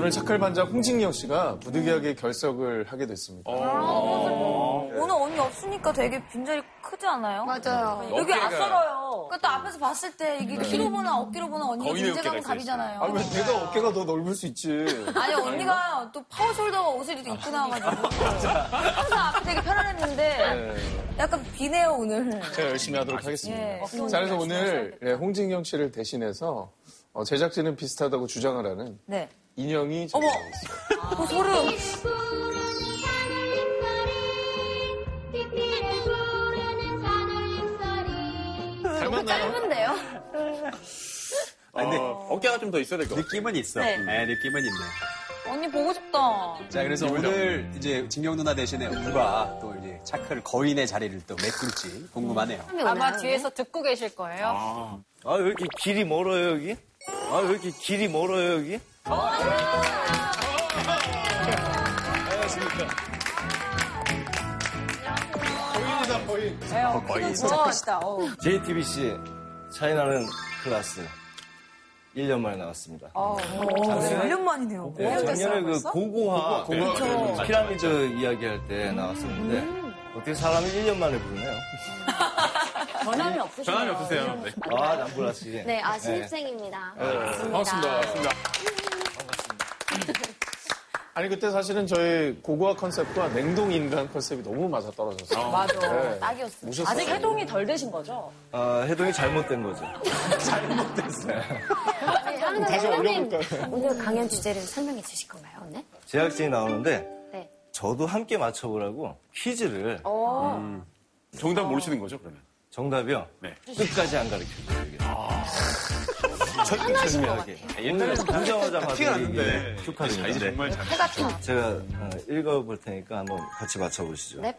오늘 차클 반장 홍진경 씨가 부득이하게 결석을 하게 됐습니다. 오늘 언니 없으니까 되게 빈자리 크지 않아요? 맞아요. 여기 어깨가- 앞서러요. 그러니까 또 앞에서 봤을 때 이게 키로 보나 어깨로 보나 언니가 거의 존재감은 어깨가 다르잖아요. 아, 왜 내가 어깨가 더 넓을 수 있지? 아니 언니가 또 power shoulder 옷을 이렇게 입고 나와가지고 항상 앞에 되게 편안했는데 네. 약간 비네요 오늘. 제가 열심히 하도록 하겠습니다. 예. 자, 그래서 오늘 네, 홍진경 씨를 대신해서 어, 제작진은 비슷하다고 주장을 하는 네. 인형이 어머. 있어요. 어, 소름. 닮았나요? 짧은데요? 아, 근데 어깨가 좀 더 있어야 될 것 같아요. 느낌은 있어. 네. 네, 느낌은 있네. 언니 보고 싶다. 자, 그래서 오늘 이제 진경 누나 대신에 누가 또 이제 차크를 거인의 자리를 또 메꿀지 궁금하네요. 아마 뒤에서 듣고 계실 거예요. 아, 왜 이렇게 길이 멀어요, 여기? 아, 왜 이렇게 길이 멀어요, 여기? 거인이다, 거인. 거의 진짜 크시다. 어우. JTBC 차이나는 클라스 1년 만에 나왔습니다. 어. 1년 만이네요. 네, 작년에 그? 고고화, 고고화. 피라미드 이야기할 때 나왔었는데 어떻게 사람이 1년 만에 부르네요. 전함이 없으시네요. 전함이 없으세요. 네. 아, 남보라 씨. 네, 아, 신입생입니다. 반갑습니다. 반갑습니다. 반갑습니다. 아니, 그때 사실은 저희 고고화 컨셉과 냉동 인간 컨셉이 너무 맞아 떨어졌어요. 맞아. 네. 딱이었어요. 모셨어요. 아직 해동이 덜 되신 거죠? 아, 해동이 잘못된 거죠. 다시 올려볼까요? 오늘 강연 주제를 설명해 주실 건가요, 오늘? 제작진이 나오는데 네. 저도 함께 맞춰보라고 퀴즈를 어, 정답 모르시는 거죠, 그러면? 정답이요? 네. 끝까지 안 가르쳐줘요. 이게. 철두철미하게. 옛날에 보자마자 봐도 티가 났는데. 큐카드인데. 아, 이제 정말 잘. 제가 어, 읽어볼 테니까 한번 같이 맞춰보시죠. 네.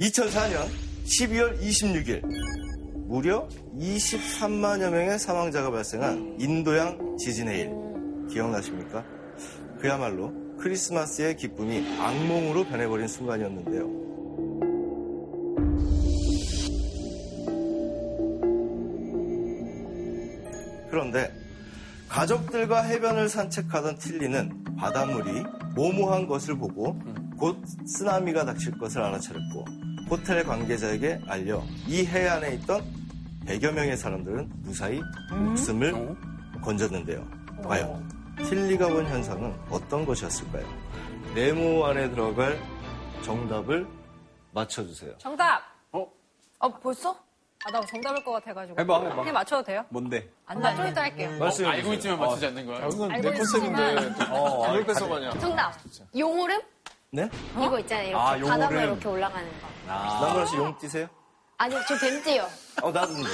2004년 12월 26일 무려 23만여 명의 사망자가 발생한 인도양 지진의 일 기억나십니까? 그야말로 크리스마스의 기쁨이 악몽으로 변해버린 순간이었는데요. 그런데 가족들과 해변을 산책하던 틸리는 바닷물이 모모한 것을 보고 곧 쓰나미가 닥칠 것을 알아차렸고 호텔 관계자에게 알려 이 해안에 있던 100여 명의 사람들은 무사히 목숨을 건졌는데요. 과연 틸리가 본 현상은 어떤 것이었을까요? 네모 안에 들어갈 정답을 맞춰주세요. 정답! 아 벌써? 아, 나 정답일 것 같아가지고. 해봐, 해봐. 그냥 맞춰도 돼요? 뭔데? 안 돼, 좀 이따 할게요. 말씀해 알고 주세요. 있지만 맞추지 않는 거야. 아, 이건 내 알고 컨셉인데 있지만. 또 그걸 뺏어가냐. 정답. 용오름? 네? 이거 있잖아요. 이렇게 아. 바닥으로 이렇게 올라가는 거. 남보라 씨 용 뛰세요? 아니, 저 뱀띠요. 어, 나도인데.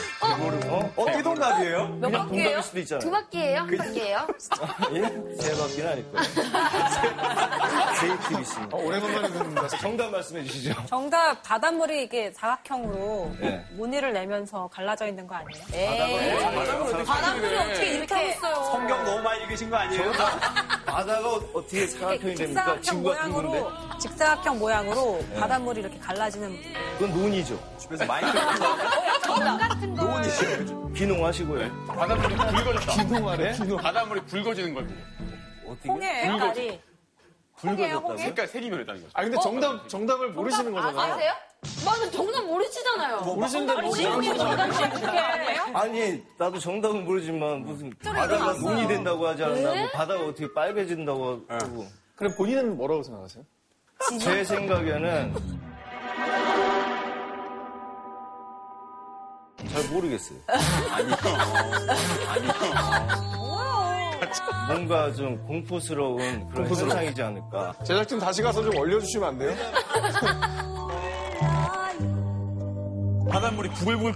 어? 어, 뛰동답이에요? 몇 그냥 바퀴예요? 동답일 수도 두 있잖아요. 바퀴예요? 한 바퀴예요? 예? 세 바퀴는 아닐 거예요. JTBC. 어, 오래간만에 듣는다. 정답 말씀해 주시죠. 정답, 바닷물이 이게 사각형으로 네. 무늬를 내면서 갈라져 있는 거 아니에요? 에이. 바닷물이 어떻게 이렇게 있어요? 성경 너무 많이 읽으신 거 아니에요? 바다가 어- 어떻게 사각형이 됩니까? 직사각형 지구 모양으로. 직사각형 모양으로 바닷물이 이렇게 갈라지는. 그건 논이죠. 집에서 많이 읽으신 거 같은 거. 비농하시고요. 바닷물이 붉어졌다. 기동하래? 기동. 바닷물이 붉어지는 걸 보고. 어떻게? 홍해, 색깔이. 붉어졌다고요? 색깔 색이 변했다는 거죠. 아, 근데 정답, 정답을 모르시는 거잖아요. 아세요? 맞아, 정답 모르시잖아요. 모르시는데 뭐 지금이 정답이 어떻게 아니, 나도 정답은 모르지만 무슨 바다가 논이 된다고 하지 않았나? 뭐 바다가 어떻게 빨개진다고 하고. 그럼 본인은 뭐라고 생각하세요? 제 생각에는 잘 모르겠어요. 뭔가 좀 공포스러운 그런 현상이지 않을까. 제작진 다시 가서 좀 올려주시면 안 돼요? 바닷물이 부글부글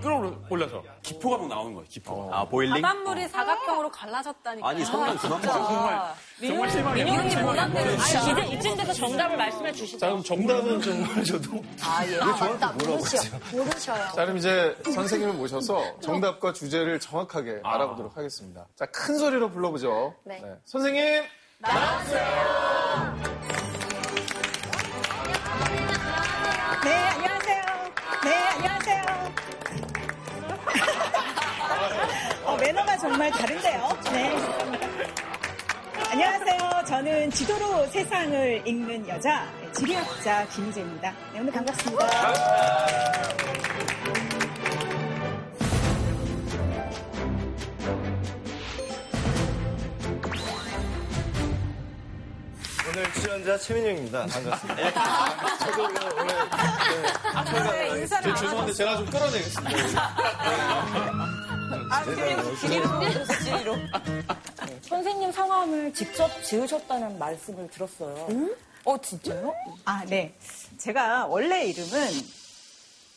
끓어올라서 기포가 막 나오는 거예요, 기포. 아, 보일링? 바닷물이 사각형으로 갈라졌다니까. 아니, 성경 그만 봐. 정말, 정말 실망이에요. 민영님. 아니, 이제, 이쯤 돼서 정답을 말씀해 주시죠. 자, 그럼 정답은 좀. 정말 저도 아, 맞다. 모르셔. 모르셔요. 자, 그럼 이제 선생님을 모셔서 정답과 주제를 정확하게 알아보도록 하겠습니다. 자, 큰 소리로 불러보죠. 네. 선생님! 네, 정말 다른데요. 네. 안녕하세요. 저는 지도로 세상을 읽는 여자 지리학자 김희재입니다. 네, 오늘 반갑습니다. 오늘 출연자 최민영입니다. 반갑습니다. 저도 오늘 네, 저 죄송한데 제가 좀 끌어내겠습니다. 선생님 성함을 직접 지으셨다는 말씀을 들었어요. 어, 진짜요? 아, 네. 제가 원래 이름은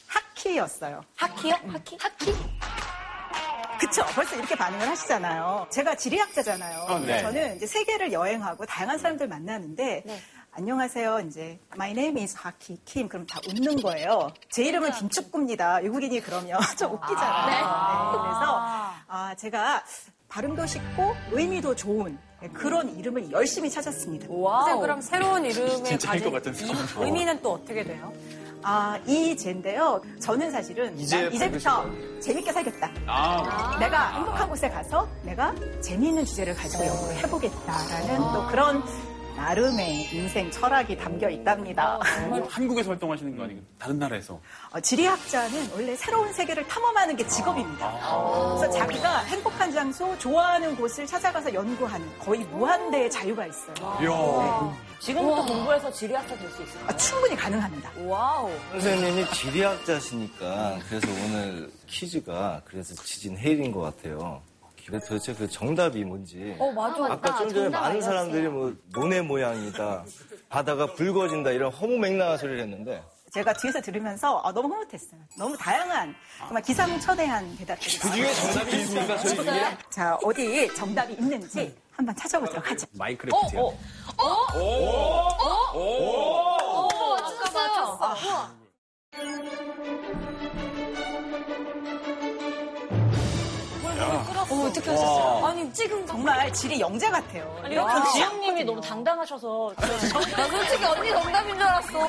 하키였어요. 하키요? 하키? 하키? 그쵸. 벌써 이렇게 반응을 하시잖아요. 제가 지리학자잖아요. 아, 네. 저는 이제 세계를 여행하고 다양한 사람들 만나는데, 안녕하세요. 이제, my name is 하키 킴. 그럼 다 웃는 거예요. 제 이름은 김축구입니다. 외국인이 그러면 좀 웃기잖아요. 네, 그래서, 아, 제가 발음도 쉽고 의미도 좋은 그런 이름을 열심히 찾았습니다. 선생님, 그럼 새로운 진짜일 것 가진 같은 이 의미는 또 어떻게 돼요? 아, 이제인데요. 저는 사실은 이제 난 이제부터 재밌게 살겠다. 아, 내가 행복한 곳에 가서 내가 재미있는 주제를 가지고 연구를 해보겠다라는 또 그런 나름의 인생 철학이 담겨 있답니다. 한국에서 활동하시는 거 아니고 다른 나라에서? 어, 지리학자는 원래 새로운 세계를 탐험하는 게 직업입니다. 그래서 자기가 행복한 장소, 좋아하는 곳을 찾아가서 연구하는 거의 무한대의 자유가 있어요. 이야. 지금부터 공부해서 지리학자 될 수 있어요. 아, 충분히 가능합니다. wow. 선생님이 지리학자시니까 그래서 오늘 퀴즈가 그래서 지진 해일인 것 같아요. 그래서 도대체 그 정답이 뭔지. 어, 맞아. 아까 좀 전에 많은 사람들이 뭐 모네 모양이다, 바다가 붉어진다 이런 허무맹랑한 소리를 했는데 제가 뒤에서 들으면서 아, 너무 흐뭇했어요. 너무 다양한 정말 기상천외한 대답들이 그 중에 정답이 있습니까? 저희 중에? 자 어디 정답이 있는지 한번 찾아보도록 하죠. 마인크래프트요. 맞췄어. 어, 어 떻게 하셨어요? 아니, 지금 정말 질이 영재 같아요. 아니, 그 지영님이 너무 당당하셔서 나 솔직히 언니 정답인 줄 알았어.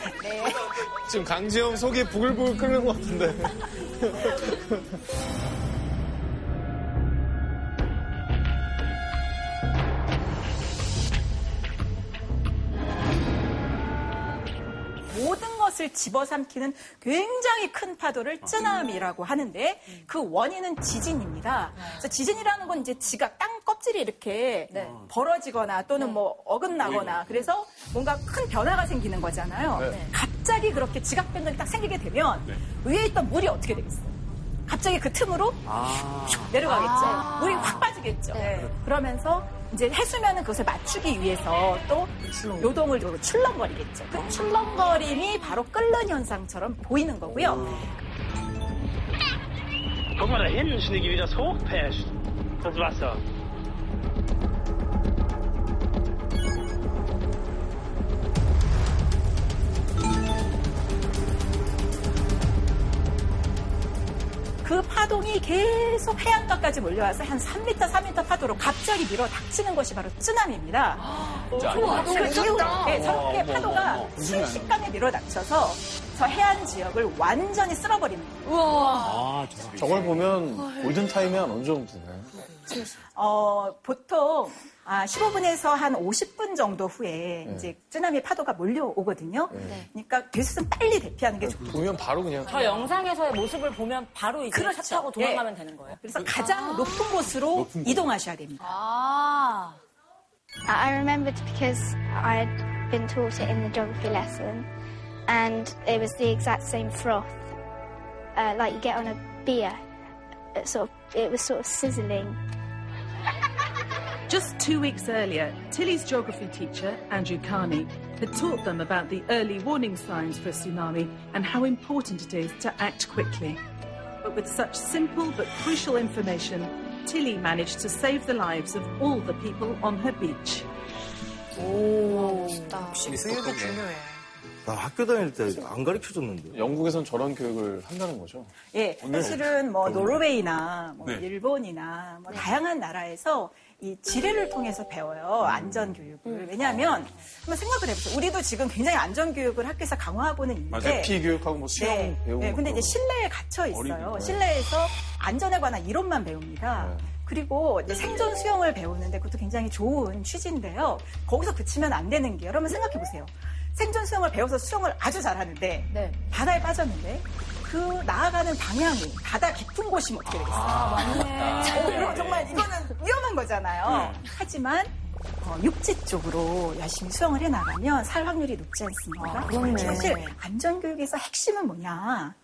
지금 강지영 속이 부글부글 끓는 것 같은데. 모든 것을 집어삼키는 굉장히 큰 파도를 쯔나미라고 하는데 그 원인은 지진입니다. 그래서 지진이라는 건 이제 지각 땅 껍질이 이렇게 벌어지거나 또는 뭐 어긋나거나 그래서 뭔가 큰 변화가 생기는 거잖아요. 갑자기 그렇게 지각 변동이 딱 생기게 되면 위에 있던 물이 어떻게 되겠어요? 갑자기 그 틈으로 슉 내려가겠죠. 물이 확 빠지겠죠. 그러면서 이제 해수면은 그것을 맞추기 위해서 또 요동을 좀 출렁거리겠죠. 그 출렁거림이 바로 끓는 현상처럼 보이는 거고요. Guck mal da hinten, Schnicki, wie das hochpasht. Das Wasser. 파동이 계속 해안가까지 몰려와서 한 3m, 4m 파도로 갑자기 밀어 닥치는 것이 바로 쯔나미입니다. 그 이후에 네, 저렇게 파도가 순식간에 밀어 닥쳐서 저 해안 지역을 완전히 쓸어버립니다. 저걸 보면 골든타임이 한 어느 정도 되나요? 어, 보통 아, 15분에서 한 50분 정도 후에 이제 쓰나미 파도가 몰려오거든요. 그러니까 될수있으면 빨리 대피하는 게 좋고. 보면 바로 그냥 저 영상에서의 모습을 보면 바로 이제 그렇죠. 차 타고 도망가면 예. 되는 거예요. 그래서 가장 높은 곳으로 이동하셔야 됩니다. 아. I remembered because I'd been taught it in the geography lesson, and it was the exact same froth, uh, like you get on a beer. It sort of, it was sort of sizzling. Just two weeks earlier, Tilly's geography teacher, Andrew Carney, had taught them about the early warning signs for a tsunami and how important it is to act quickly. But with such simple but crucial information, Tilly managed to save the lives of all the people on her beach. 교육이 중요해. 나 학교 다닐 때 안 가르쳐 줬는데. 영국에선 저런 교육을 한다는 거죠. 예, 사실은 뭐 노르웨이나 뭐 네. 일본이나 뭐 다양한 나라에서 이 지뢰를 통해서 배워요 안전 교육을 왜냐하면 한번 생각을 해보세요 우리도 지금 굉장히 안전 교육을 학교에서 강화하고는 있는데 대피 교육하고 뭐 수영 네, 배우고. 네, 근데 이제 실내에 갇혀 있어요. 실내에서 안전에 관한 이론만 배웁니다. 네. 그리고 이제 생존 수영을 배우는데 그것도 굉장히 좋은 취지인데요. 거기서 그치면 안 되는 게 여러분 생각해 보세요. 생존 수영을 배워서 수영을 아주 잘하는데 네. 바다에 빠졌는데 그 나아가는 방향이 바다 깊은 곳이면 어떻게 되겠어요? 어, 이거 정말 이거는 위험한 거잖아요. 하지만 어, 육지 쪽으로 열심히 수영을 해 나가면 살 확률이 높지 않습니까? 그렇네. 사실 안전교육에서 핵심은 뭐냐?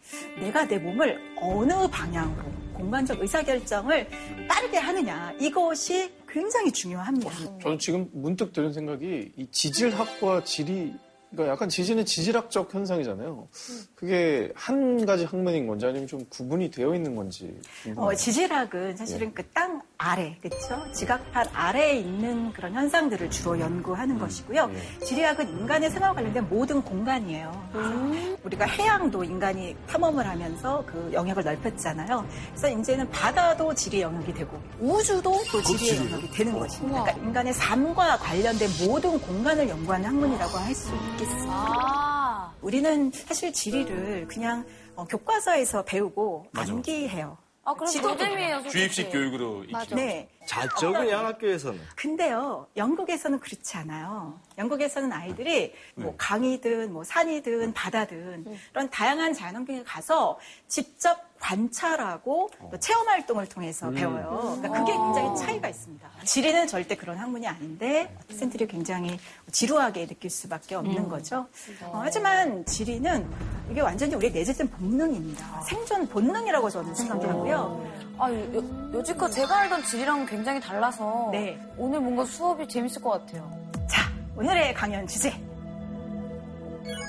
내가 내 몸을 어느 방향으로 공간적 의사결정을 빠르게 하느냐 이것이 굉장히 중요합니다. 저는 지금 문득 드는 생각이 이 지질학과 지리 그러니까 약간 지진은 지질학적 현상이잖아요. 그게 한 가지 학문인 건지 아니면 좀 구분이 되어 있는 건지. 어, 지질학은 사실은 그땅 아래, 그렇죠? 지각판 아래에 있는 그런 현상들을 주로 연구하는 것이고요. 지리학은 인간의 생활과 관련된 모든 공간이에요. 그래서 우리가 해양도 인간이 탐험을 하면서 그 영역을 넓혔잖아요. 그래서 이제는 바다도 지리 영역이 되고 우주도 또 지리의 영역이 되는 것입니다. 그러니까 인간의 삶과 관련된 모든 공간을 연구하는 학문이라고 할 수 있겠 습니다. 아. 우리는 사실 지리를 그냥 어, 교과서에서 배우고 암기해요. 아, 그럼 노잼이에요. 주입식 교육으로 맞아. 네. 잤죠 그냥 학교에서는. 근데요, 영국에서는 그렇지 않아요. 영국에서는 아이들이 뭐 강이든 뭐 산이든 바다든 이런 다양한 자연환경에 가서 직접 관찰하고 또 체험 활동을 통해서 배워요. 그러니까 그게 굉장히 차이가 있습니다. 지리는 절대 그런 학문이 아닌데 학생들이 굉장히 지루하게 느낄 수밖에 없는 거죠. 어, 하지만 지리는 이게 완전히 우리의 내재된 본능입니다. 생존 본능이라고 저는 생각하고요. 아, 여, 여지껏 제가 알던 지리랑은 굉장히 달라서 네. 오늘 뭔가 수업이 재밌을 것 같아요. 자, 오늘의 강연 주제.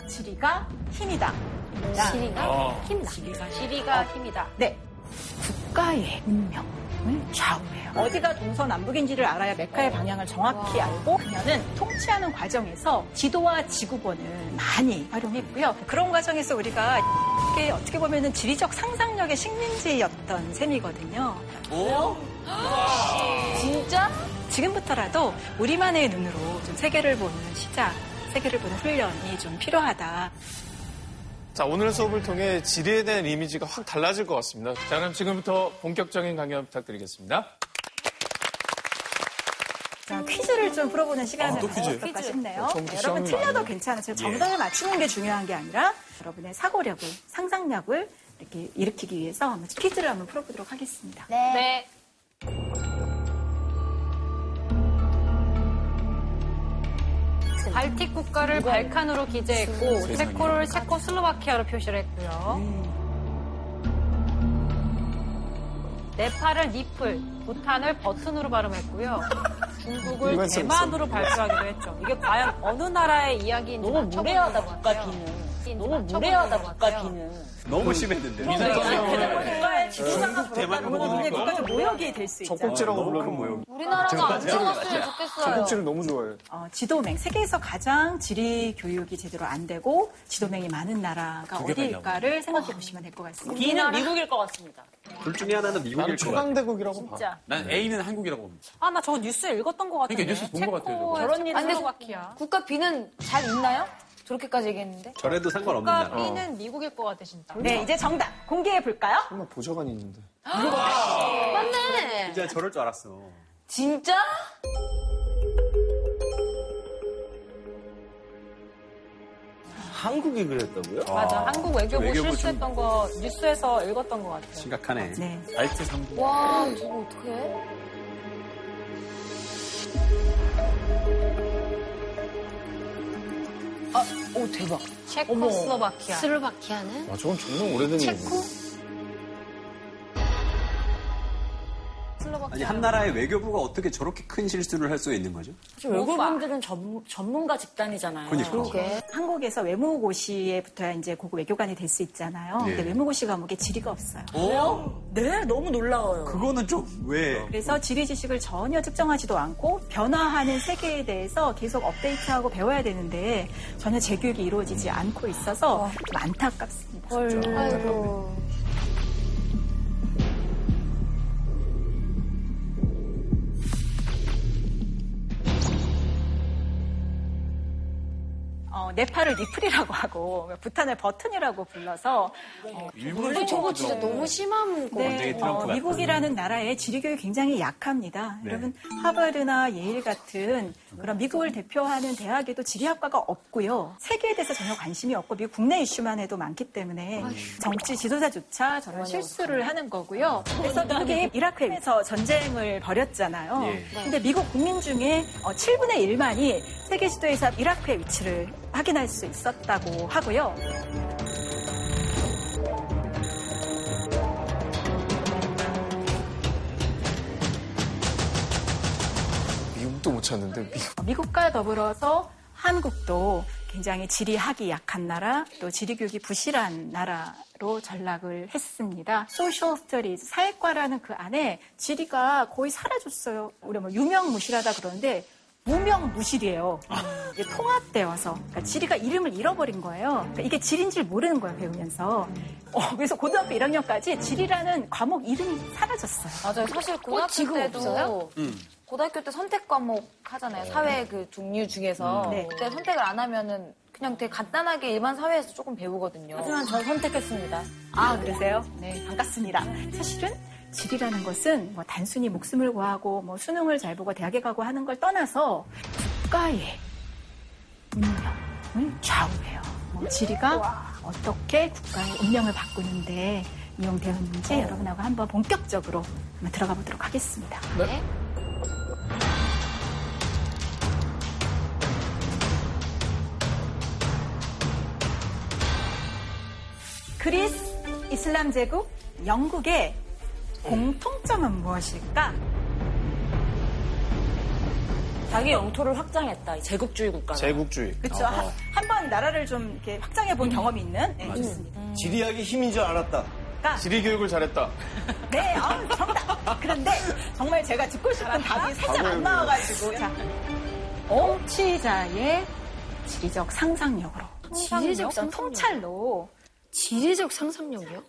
지리가 힘이다. 지리가 힘나. 지리가 힘이다. 네. 국가의 운명을 좌우해요. 어디가 동서남북인지를 알아야 메카의 방향을 정확히 알고 그녀는 통치하는 과정에서 지도와 지구본을 많이 활용했고요. 그런 과정에서 우리가 이게 어떻게 보면 은 지리적 상상력의 식민지였던 셈이거든요. 진짜? 지금부터라도 우리만의 눈으로 좀 세계를 보는 시작, 세계를 보는 훈련이 좀 필요하다. 자, 오늘 수업을 통해 지리에 대한 이미지가 확 달라질 것 같습니다. 자, 그럼 지금부터 본격적인 강연 부탁드리겠습니다. 자, 퀴즈를 좀 풀어보는 시간을 아, 또 퀴즈? 어떨까 싶네요. 어, 네, 여러분 틀려도? 괜찮으세요. 정답을 맞추는 게 중요한 게 아니라 여러분의 사고력을, 상상력을 이렇게 일으키기 위해서 한번 퀴즈를 한번 풀어보도록 하겠습니다. 네. 발틱 국가를 발칸으로 기재했고 체코를 체코슬로바키아로 표시를 했고요. 네팔을 니플, 부탄을 버튼으로 발음했고요. 중국을 대만으로 발표하기도 했죠. 이게 과연 어느 나라의 이야기인지 너무 무례하다, 것 국가. 비는. 너무 무례하다, 것 국가 같아요. 비는. 너무 심했는데. 국가의 지도자가 대만 그러면 보니까. 국가적 모욕이 될 수 있잖아요. 젖꼭지라고 부르는 모형. 우리나라가 안 들어갔으면 좋겠어요. 젖꼭지를 너무 좋아해요. 어, 지도맹, 세계에서 가장 지리 교육이 제대로 안 되고 지도맹이 많은 나라가 어디일까를 생각해 보시면 될 것 같습니다. 비는 미국일 것 같습니다. 둘 중에 하나는 미국일 것 같아. 초강대국이라고 봐. 진짜. 난 A는 한국이라고 봅니다. 아, 나 저거 뉴스에 읽었던 것 같은데. 그러니까 뉴스 본 것 같아요, 저거. 저런 일이. 슬로바키아. 국가 B는 잘 있나요? 저렇게까지 얘기했는데. 저래도 상관없는 국가 나라. B는 미국일 것 같아, 진짜. 네, 이제 정답 공개해 볼까요? 정말 보좌관이 있는데. 맞네. 진짜 저럴 줄 알았어. 진짜? 한국이 그랬다고요? 맞아. 한국 외교부 외교부 실수했던 거 뉴스에서 읽었던 것 같아요. 심각하네. 네. 알트 3부. 와, 저거 어떡해? 아, 오, 대박. 체코슬로바키아. 슬로바키아는? 아, 저건 정말 오래된 체코? 얘기네. 아니 한 나라의 외교부가 어떻게 저렇게 큰 실수를 할 수 있는 거죠? 전, 전문가 집단이잖아요. 그러니까. 그러게. 한국에서 외무고시에 붙어야 이제 고급 외교관이 될 수 있잖아요. 근데 네. 외무고시 과목에 지리가 없어요. 어? 네, 너무 놀라워요. 그거는 좀 왜? 그래서 지리 지식을 전혀 측정하지도 않고 변화하는 세계에 대해서 계속 업데이트하고 배워야 되는데 전혀 재교육이 이루어지지 않고 있어서 좀 안타깝습니다. 아이고. 네팔을 니플이라고 하고 부탄을 버튼이라고 불러서 어, 일부러 저거 진짜 너무 심한 거 네, 어. 미국이라는 나라의 지리교육이 굉장히 약합니다. 네. 여러분 하버드나 예일 같은 그런 미국을 대표하는 대학에도 지리학과가 없고요. 세계에 대해서 전혀 관심이 없고 미국 국내 이슈만 해도 많기 때문에 정치 지도자조차 저런 실수를 하는 거고요. 그래서 미국이 이라크에서 전쟁을 벌였잖아요. 예. 근데 미국 국민 중에 어, 7분의 1만이 세계 지도에서 이라크의 위치를 확인할 수 있었다고 하고요. 미국도 못 찾는데 미국. 미국과 더불어서 한국도 굉장히 지리학이 약한 나라, 또 지리교육이 부실한 나라로 전락을 했습니다. Social Studies, 사회과라는 그 안에 지리가 거의 사라졌어요. 우리 뭐 유명무실하다 그러는데 무명무실이에요. 이게 통합되어서 그러니까 지리가 이름을 잃어버린 거예요. 그러니까 이게 지리인 줄 모르는 거예요 배우면서. 어, 그래서 고등학교 1학년까지 지리라는 과목 이름이 사라졌어요. 맞아요. 사실 고등학교 지금 때도 없어요? 고등학교 때 선택 과목 하잖아요. 사회 그 종류 중에서 네. 그때 선택을 안 하면은 그냥 되게 간단하게 일반 사회에서 조금 배우거든요. 하지만 전 선택했습니다. 아, 그러세요? 네, 반갑습니다. 사실은 질이라는 것은 뭐 단순히 목숨을 구하고 뭐 수능을 잘 보고 대학에 가고 하는 걸 떠나서 국가의 운명을 좌우해요. 뭐 지리가 어떻게 국가의 운명을 바꾸는데 이용되었는지 여러분하고 한번 본격적으로 한번 들어가 보도록 하겠습니다. 그리스 이슬람 제국 영국의 공통점은 무엇일까? 자기 영토를 확장했다. 이 제국주의 국가. 제국주의. 그렇죠. 한번 나라를 좀 이렇게 확장해 본 경험이 있는 네, 있습니다. 지리학이 힘인 줄 알았다. 지리 교육을 잘했다. 네, 아, 정답. 그런데 정말 제가 듣고 싶은 답이 살짝 안 나와가지고 자, 정치자의 지리적 상상력으로 지리적 상상력? 통찰로 지리적 상상력이요?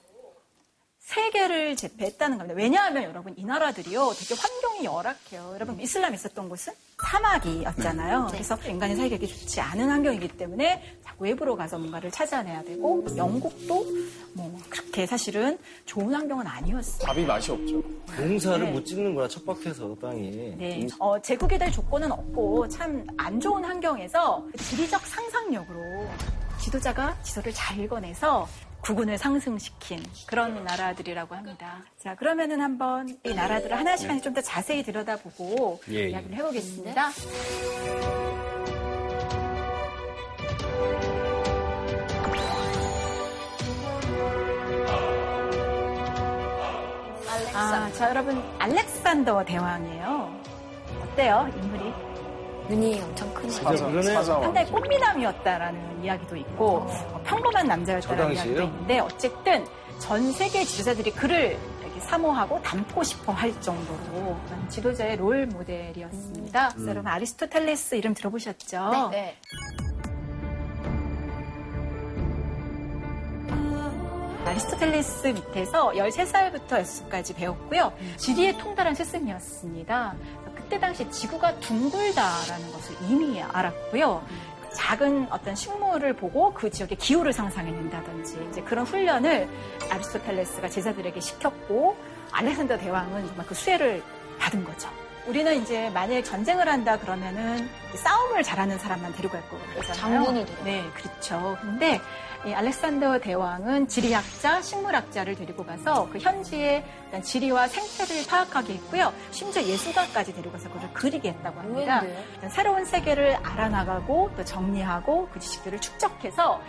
세계를 제패했다는 겁니다. 왜냐하면 여러분 이 나라들이요 되게 환경이 열악해요. 여러분 이슬람 있었던 곳은 사막이었잖아요. 그래서 인간이 살기 좋지 않은 환경이기 때문에 자꾸 외부로 가서 뭔가를 찾아내야 되고 영국도 뭐 그렇게 사실은 좋은 환경은 아니었어요. 밥이 맛이 없죠. 농사를 네. 못 짓는구나 척박해서 땅이. 네, 어, 제국이 될 조건은 없고 참 안 좋은 환경에서 지리적 상상력으로 지도자가 지도를 잘 읽어내서 국운을 상승시킨 그런 나라들이라고 합니다. 자, 그러면은 한번 이 나라들을 하나씩 하나씩 좀 더 자세히 들여다보고 예, 예. 이야기를 해보겠습니다. 아, 자, 여러분, 알렉산더 대왕이에요. 어때요, 인물이? 눈이 엄청. 사자왕. 상당히 꽃미남이었다라는 이야기도 있고 어, 평범한 남자였다는 있는데 어쨌든 전 세계 지도자들이 그를 이렇게 사모하고 닮고 싶어 할 정도로 그런 지도자의 롤 모델이었습니다. 그래서 여러분 아리스토텔레스 이름 들어보셨죠? 네. 아리스토텔레스 밑에서 13살부터 6살까지 배웠고요. 지리에 통달한 스승이었습니다. 그때 당시 지구가 둥글다라는 것을 이미 알았고요. 작은 어떤 식물을 보고 그 지역의 기후를 상상해낸다든지 이제 그런 훈련을 아리스토텔레스가 제자들에게 시켰고 알렉산더 대왕은 정말 그 수혜를 받은 거죠. 우리는 이제 만약에 전쟁을 한다 그러면은 싸움을 잘하는 사람만 데리고 갈 거잖아요. 장군을 데리고. 네, 그렇죠. 근데 이 알렉산더 대왕은 지리학자, 식물학자를 데리고 가서 그 현지의 지리와 생태를 파악하게 했고요. 심지어 예술가까지 데리고 가서 그걸 그리게 했다고 합니다. 의외인데요? 어떤 새로운 세계를 알아나가고 또 정리하고 그 지식들을 축적해서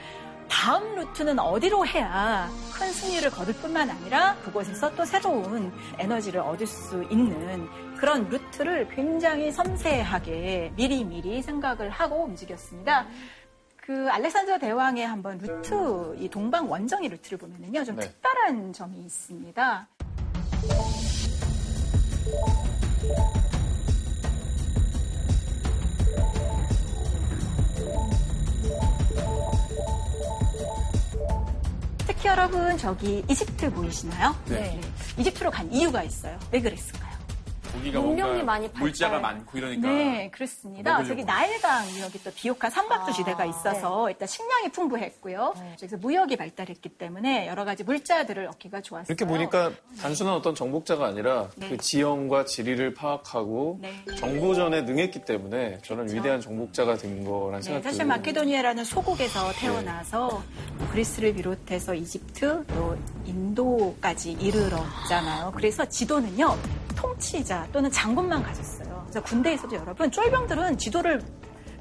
다음 루트는 어디로 해야 큰 승리를 거둘 뿐만 아니라 그곳에서 또 새로운 에너지를 얻을 수 있는 그런 루트를 굉장히 섬세하게 미리미리 생각을 하고 움직였습니다. 그 알렉산더 대왕의 한번 루트, 이 동방 원정의 루트를 보면은요, 좀 네. 특별한 점이 있습니다. 특히 여러분 저기 이집트 보이시나요? 네. 이집트로 간 이유가 있어요. 왜 그랬을까요? 문명이 뭔가 많이 발달. 물자가 많고 이러니까. 네, 그렇습니다. 먹으려고. 저기 나일강 여기 또 비옥한 삼각도 아, 지대가 있어서 일단 식량이 풍부했고요. 그래서 무역이 발달했기 때문에 여러 가지 물자들을 얻기가 좋았어요. 이렇게 보니까 단순한 어떤 정복자가 아니라 네. 그 지형과 지리를 파악하고 네. 정보전에 능했기 때문에 저는 위대한 정복자가 된 거라는 네, 생각이 사실 들어요. 마케도니아라는 소국에서 태어나서 뭐 그리스를 비롯해서 이집트 또 인도까지 이르렀잖아요. 그래서 지도는요 통치자 또는 장군만 가졌어요. 그래서 군대에서도 여러분 쫄병들은 지도를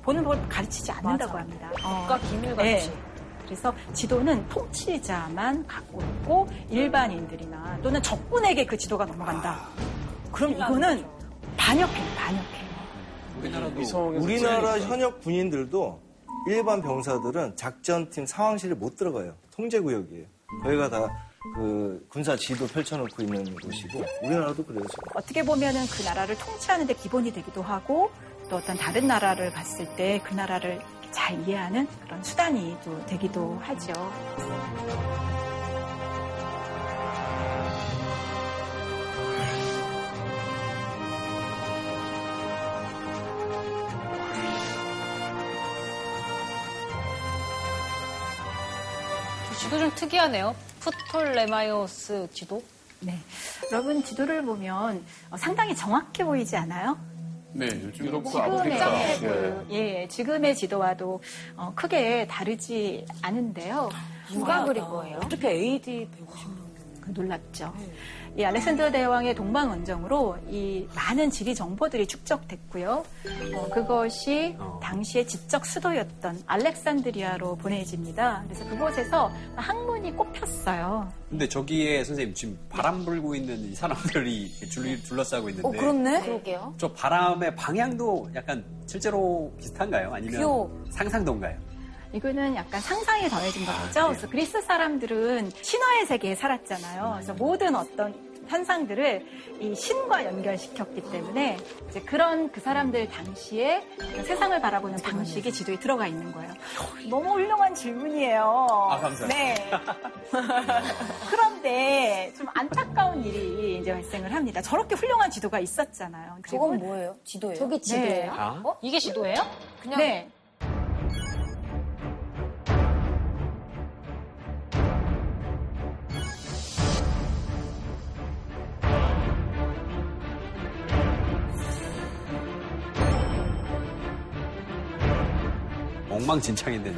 보는 걸 가르치지 않는다고 합니다. 국가 기밀 같이. 네. 그래서 지도는 통치자만 갖고 있고 일반인들이나 또는 적군에게 그 지도가 넘어간다. 그럼 이거는 반역행, 반역행. 우리나라도 우리나라. 현역 군인들도 일반 병사들은 작전팀 상황실에 못 들어가요. 통제구역이에요. 거기가 다 그 군사 지도 펼쳐놓고 있는 곳이고 우리나라도 그래요. 지금. 어떻게 보면은 그 나라를 통치하는 데 기본이 되기도 하고 또 어떤 다른 나라를 갔을 때 그 나라를 잘 이해하는 그런 수단이 또 되기도 하죠. 지도 좀 특이하네요. 프톨레마이오스 지도. 네. 여러분 지도를 보면 어, 상당히 정확해 보이지 않아요? 네, 요즘 유럽과 지금의 아프리카. 그, 예, 지금의 지도와도 어, 크게 다르지 않은데요. 누가 그린 거예요? 어떻게 AD 150년. 그 놀랍죠. 이 알렉산더 대왕의 동방 원정으로 이 많은 지리 정보들이 축적됐고요. 어, 그것이 당시의 지적 수도였던 알렉산드리아로 보내집니다. 그래서 그곳에서 항문이 꼽혔어요. 근데 저기에 선생님 지금 바람 불고 있는 이 사람들이 줄, 둘러싸고 있는데 어, 그렇네. 그러게요. 저 바람의 방향도 약간 실제로 비슷한가요? 아니면 귀여워. 상상도인가요? 이거는 약간 상상이 더해진 거겠죠. 그래서 그리스 사람들은 신화의 세계에 살았잖아요. 그래서 모든 어떤 현상들을 이 신과 연결시켰기 때문에 이제 그런 그 사람들 당시에 그 세상을 바라보는 방식이 지도에 들어가 있는 거예요. 너무 훌륭한 질문이에요. 아, 감사합니다. 네. 그런데 좀 안타까운 일이 이제 발생을 합니다. 저렇게 훌륭한 지도가 있었잖아요. 그리고 저건 뭐예요? 지도예요? 저기 네. 지도예요? 아? 어? 이게 지도예요? 그냥 네. 엉망진창인데.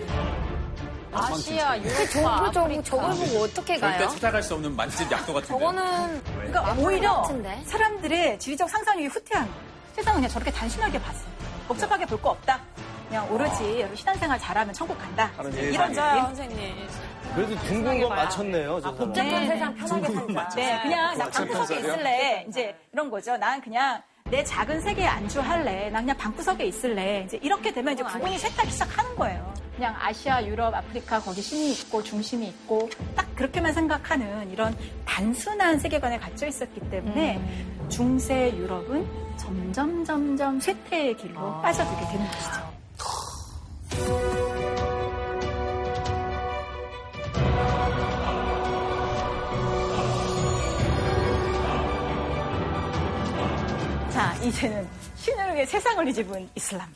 아시아, 그 유럽, 좀 아프리카. 저걸 보고 어떻게 가요? 절대 찾아갈 수 없는 만집 약도 같은데. 저거는 그러니까 오히려 같은데? 사람들의 지리적 상상력이 후퇴한. 세상은 그냥 저렇게 단순하게 봤어요. 복잡하게 볼 거 없다. 그냥 오로지 여러분 신앙생활 잘하면 천국 간다. 이런 맞아요? 선생님. 그래도 둥근 거 맞췄네요, 저 사람. 복잡한 네. 세상 편하게 살자. 네, 그냥 나 복잡한 방구석에? 있을래. 이제 이런 거죠. 난 그냥 내 작은 세계에 안주할래. 난 그냥 방구석에 있을래. 이제 이렇게 되면 이제 구분이 셋다기 시작하는 거예요. 그냥 아시아, 유럽, 아프리카 거기 신이 있고 중심이 있고 딱 그렇게만 생각하는 이런 단순한 세계관에 갇혀 있었기 때문에 중세 유럽은 점점 점점 쇠퇴의 길로 빠져들게 되는 것이죠. 자, 이제는 위해 세상을 뒤집은 이슬람.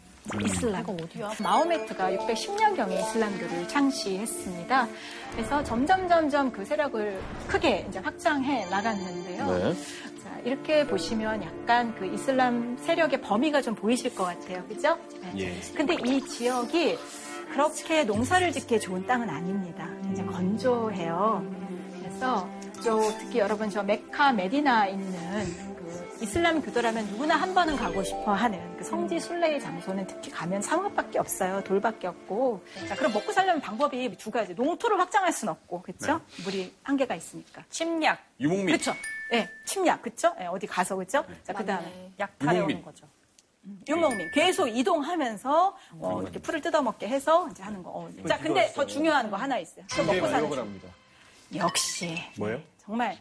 이슬람. 어디야? 마호메트가 610년경에 이슬람교를 창시했습니다. 그래서 점점 점점 그 세력을 크게 이제 확장해 나갔는데요. 네. 자, 이렇게 보시면 약간 그 이슬람 세력의 범위가 좀 보이실 것 같아요. 그죠? 네. 예. 근데 이 지역이 그렇게 농사를 짓기에 좋은 땅은 아닙니다. 굉장히 건조해요. 그래서 저 특히 여러분 저 메카 메디나 있는 그 이슬람 교도라면 누구나 한 번은 가고 싶어 하는 그 성지 순례의 장소는 특히 가면 사막밖에 없어요. 돌밖에 없고. 자, 그럼 먹고 살려면 방법이 두 가지. 농토를 확장할 수는 없고, 그렇죠? 물이 한계가 있으니까. 침략, 유목민. 그렇죠. 예, 침략, 그렇죠? 예, 어디 가서, 그렇죠? 자, 그다음에 약탈해. 오는 거죠. 유목민 계속 이동하면서 어, 이렇게 풀을 뜯어먹게 해서 이제 하는 거. 어, 자, 근데 더 중요한 거 하나 있어요. 또 먹고 사는 중. 합니다. 역시 뭐예요? 정말.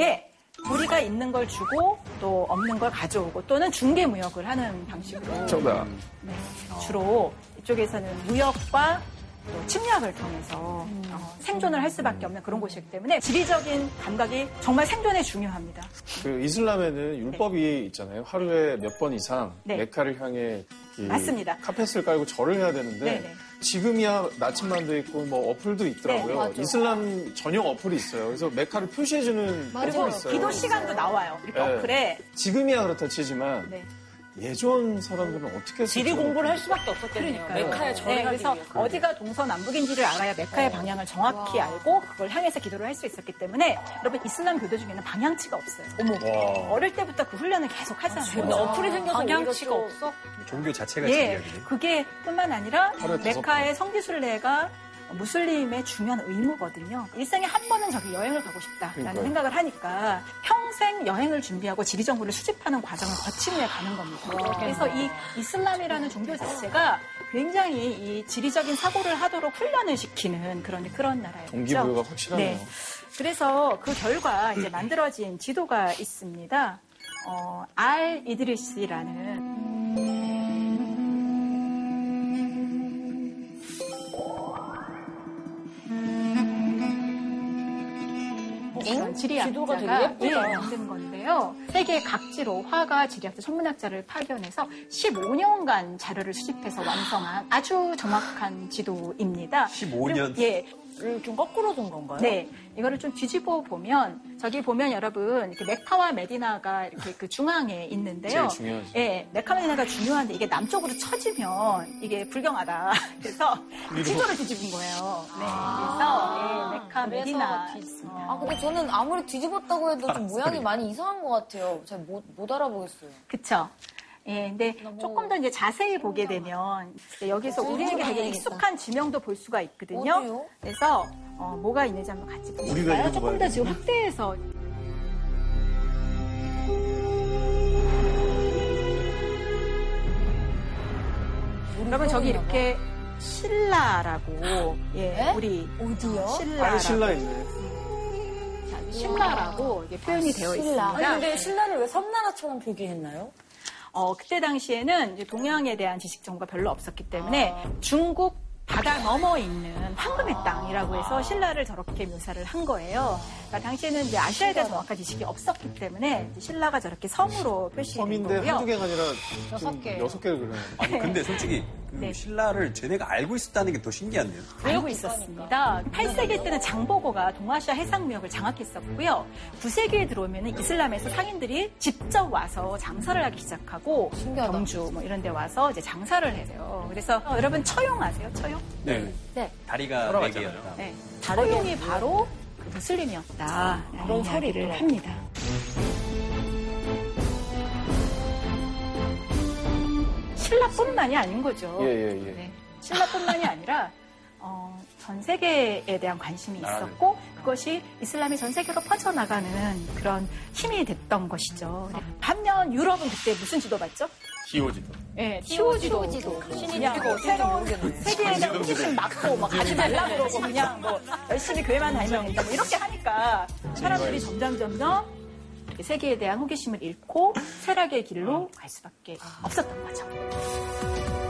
예. 우리가 있는 걸 주고 또 없는 걸 가져오고 또는 중개 무역을 하는 방식으로 정답. 네, 주로 이쪽에서는 무역과 또 침략을 통해서 어, 생존을 할 수밖에 없는 그런 곳이기 때문에 지리적인 감각이 정말 생존에 중요합니다. 그 이슬람에는 율법이 있잖아요. 하루에 몇 번 이상 네. 메카를 향해 이 맞습니다. 카펫을 깔고 절을 해야 되는데 네네. 지금이야 나침반도 있고 뭐 어플도 있더라고요. 네. 이슬람 전용 어플이 있어요. 그래서 메카를 표시해주는 그리고 있어요. 기도 시간도 나와요. 이렇게 네. 어플에. 지금이야 그렇다 치지만 네. 예전 사람들은 어떻게 지리 공부를 할 수밖에 없었겠네요. 그러니까요. 메카에 네, 그래서 위해서. 어디가 동서남북인지를 알아야 메카의 방향을 정확히 알고 그걸 향해서 기도를 할 수 있었기 때문에 여러분 이슬람 교도 중에는 방향치가 없어요. 어머. 와. 어릴 때부터 그 훈련을 계속 하잖아요. 근데 어플이 생겨서 방향치가 오히려 없어? 종교 자체가 예, 진리학이네. 그게 뿐만 아니라 메카의 성지순례가 무슬림의 중요한 의무거든요. 일생에 한 번은 저기 여행을 가고 싶다라는 그러니까요. 생각을 하니까 평생 여행을 준비하고 지리 정보를 수집하는 과정을 거친 후에 가는 겁니다. 그래서 이 이슬람이라는 종교 자체가 굉장히 이 지리적인 사고를 하도록 훈련을 시키는 그런 그런 나라예요. 동기부여가 확실하네요. 네. 그래서 그 결과 이제 만들어진 지도가 있습니다. 어, 알 이드리스라는 그런 지도가 지리학자가 되게 예쁘다. 예, 만든 건데요. 세계 각지로 화가, 지리학자, 천문학자를 파견해서 15년간 자료를 수집해서 완성한 아주 정확한 지도입니다. 15년? 예, 를 좀 거꾸로 둔 건가요? 네, 이거를 좀 뒤집어 보면 저기 보면 여러분 이렇게 메카와 메디나가 이렇게 그 중앙에 있는데요. 제일 중요하죠. 예, 메카 메디나가 중요한데 이게 남쪽으로 처지면 이게 불경하다. 그래서 지도를 뒤집은 거예요. 네, 그래서 예, 메카 그래서 메디나. 뒤집습니다. 어, 아, 근데 저는 아무리 뒤집었다고 해도 좀 모양이 많이 이상한 것 같아요. 잘 못 못 알아보겠어요. 그쵸. 예, 근데 조금 더 이제 자세히 보게 되면 여기서 우리에게 되게 익숙한 지명도 볼 수가 있거든요. 어디요? 그래서 어, 뭐가 있는지 한번 같이 우리가 보실까요? 조금 더. 지금 확대해서 여러분 저기 이렇게 신라라고 예 우리 어디요? 신라라고 아예 신라 있네. 자, 신라라고 이게 표현이 되어 있습니다. 아니, 근데 신라를 왜 섬나라처럼 표기했나요? 어, 그때 당시에는 동양에 대한 지식 정보가 별로 없었기 때문에 중국 바다 넘어 있는 황금의 땅이라고 해서 신라를 저렇게 묘사를 한 거예요. 그러니까 당시에는 이제 아시아에 대한 정확한 지식이 없었기 때문에 이제 신라가 저렇게 섬으로 표시된 섬인데 거고요. 한두 개가 아니라 여섯 좀 개. 여섯 개를 그려요. 아니 근데 솔직히 그 네. 신라를 쟤네가 알고 있었다는 게 더 신기한데요. 알고 있었습니다. 8세기 때는 장보고가 동아시아 해상무역을 장악했었고요. 9세기에 들어오면 이슬람에서 상인들이 직접 와서 장사를 하기 시작하고 신기하다. 경주 뭐 이런 데 와서 이제 장사를 해요. 그래서 어, 여러분 처용 아세요? 처용? 네. 네. 다리가 네. 개였다. 네. 처용이 바로 그 무슬림이었다. 그런 소리를 합니다. 신라뿐만이 아닌 거죠. 예, 예, 예. 네. 신라뿐만이 아니라 어, 전 세계에 대한 관심이 있었고 그것이 이슬람이 전 세계로 퍼져나가는 그런 힘이 됐던 것이죠. 반면 유럽은 그때 무슨 지도 봤죠? 기호지도. 네, 티오지도. 그냥 뭐 새로운 세계에 대한 호기심 막고 뭐 가지 말라 그러고 그냥 뭐 열심히 교회만 다니면 된다 뭐 이렇게 하니까 사람들이 점점 점점 이렇게 세계에 대한 호기심을 잃고 쇠락의 길로 갈 수밖에 없었던 거죠.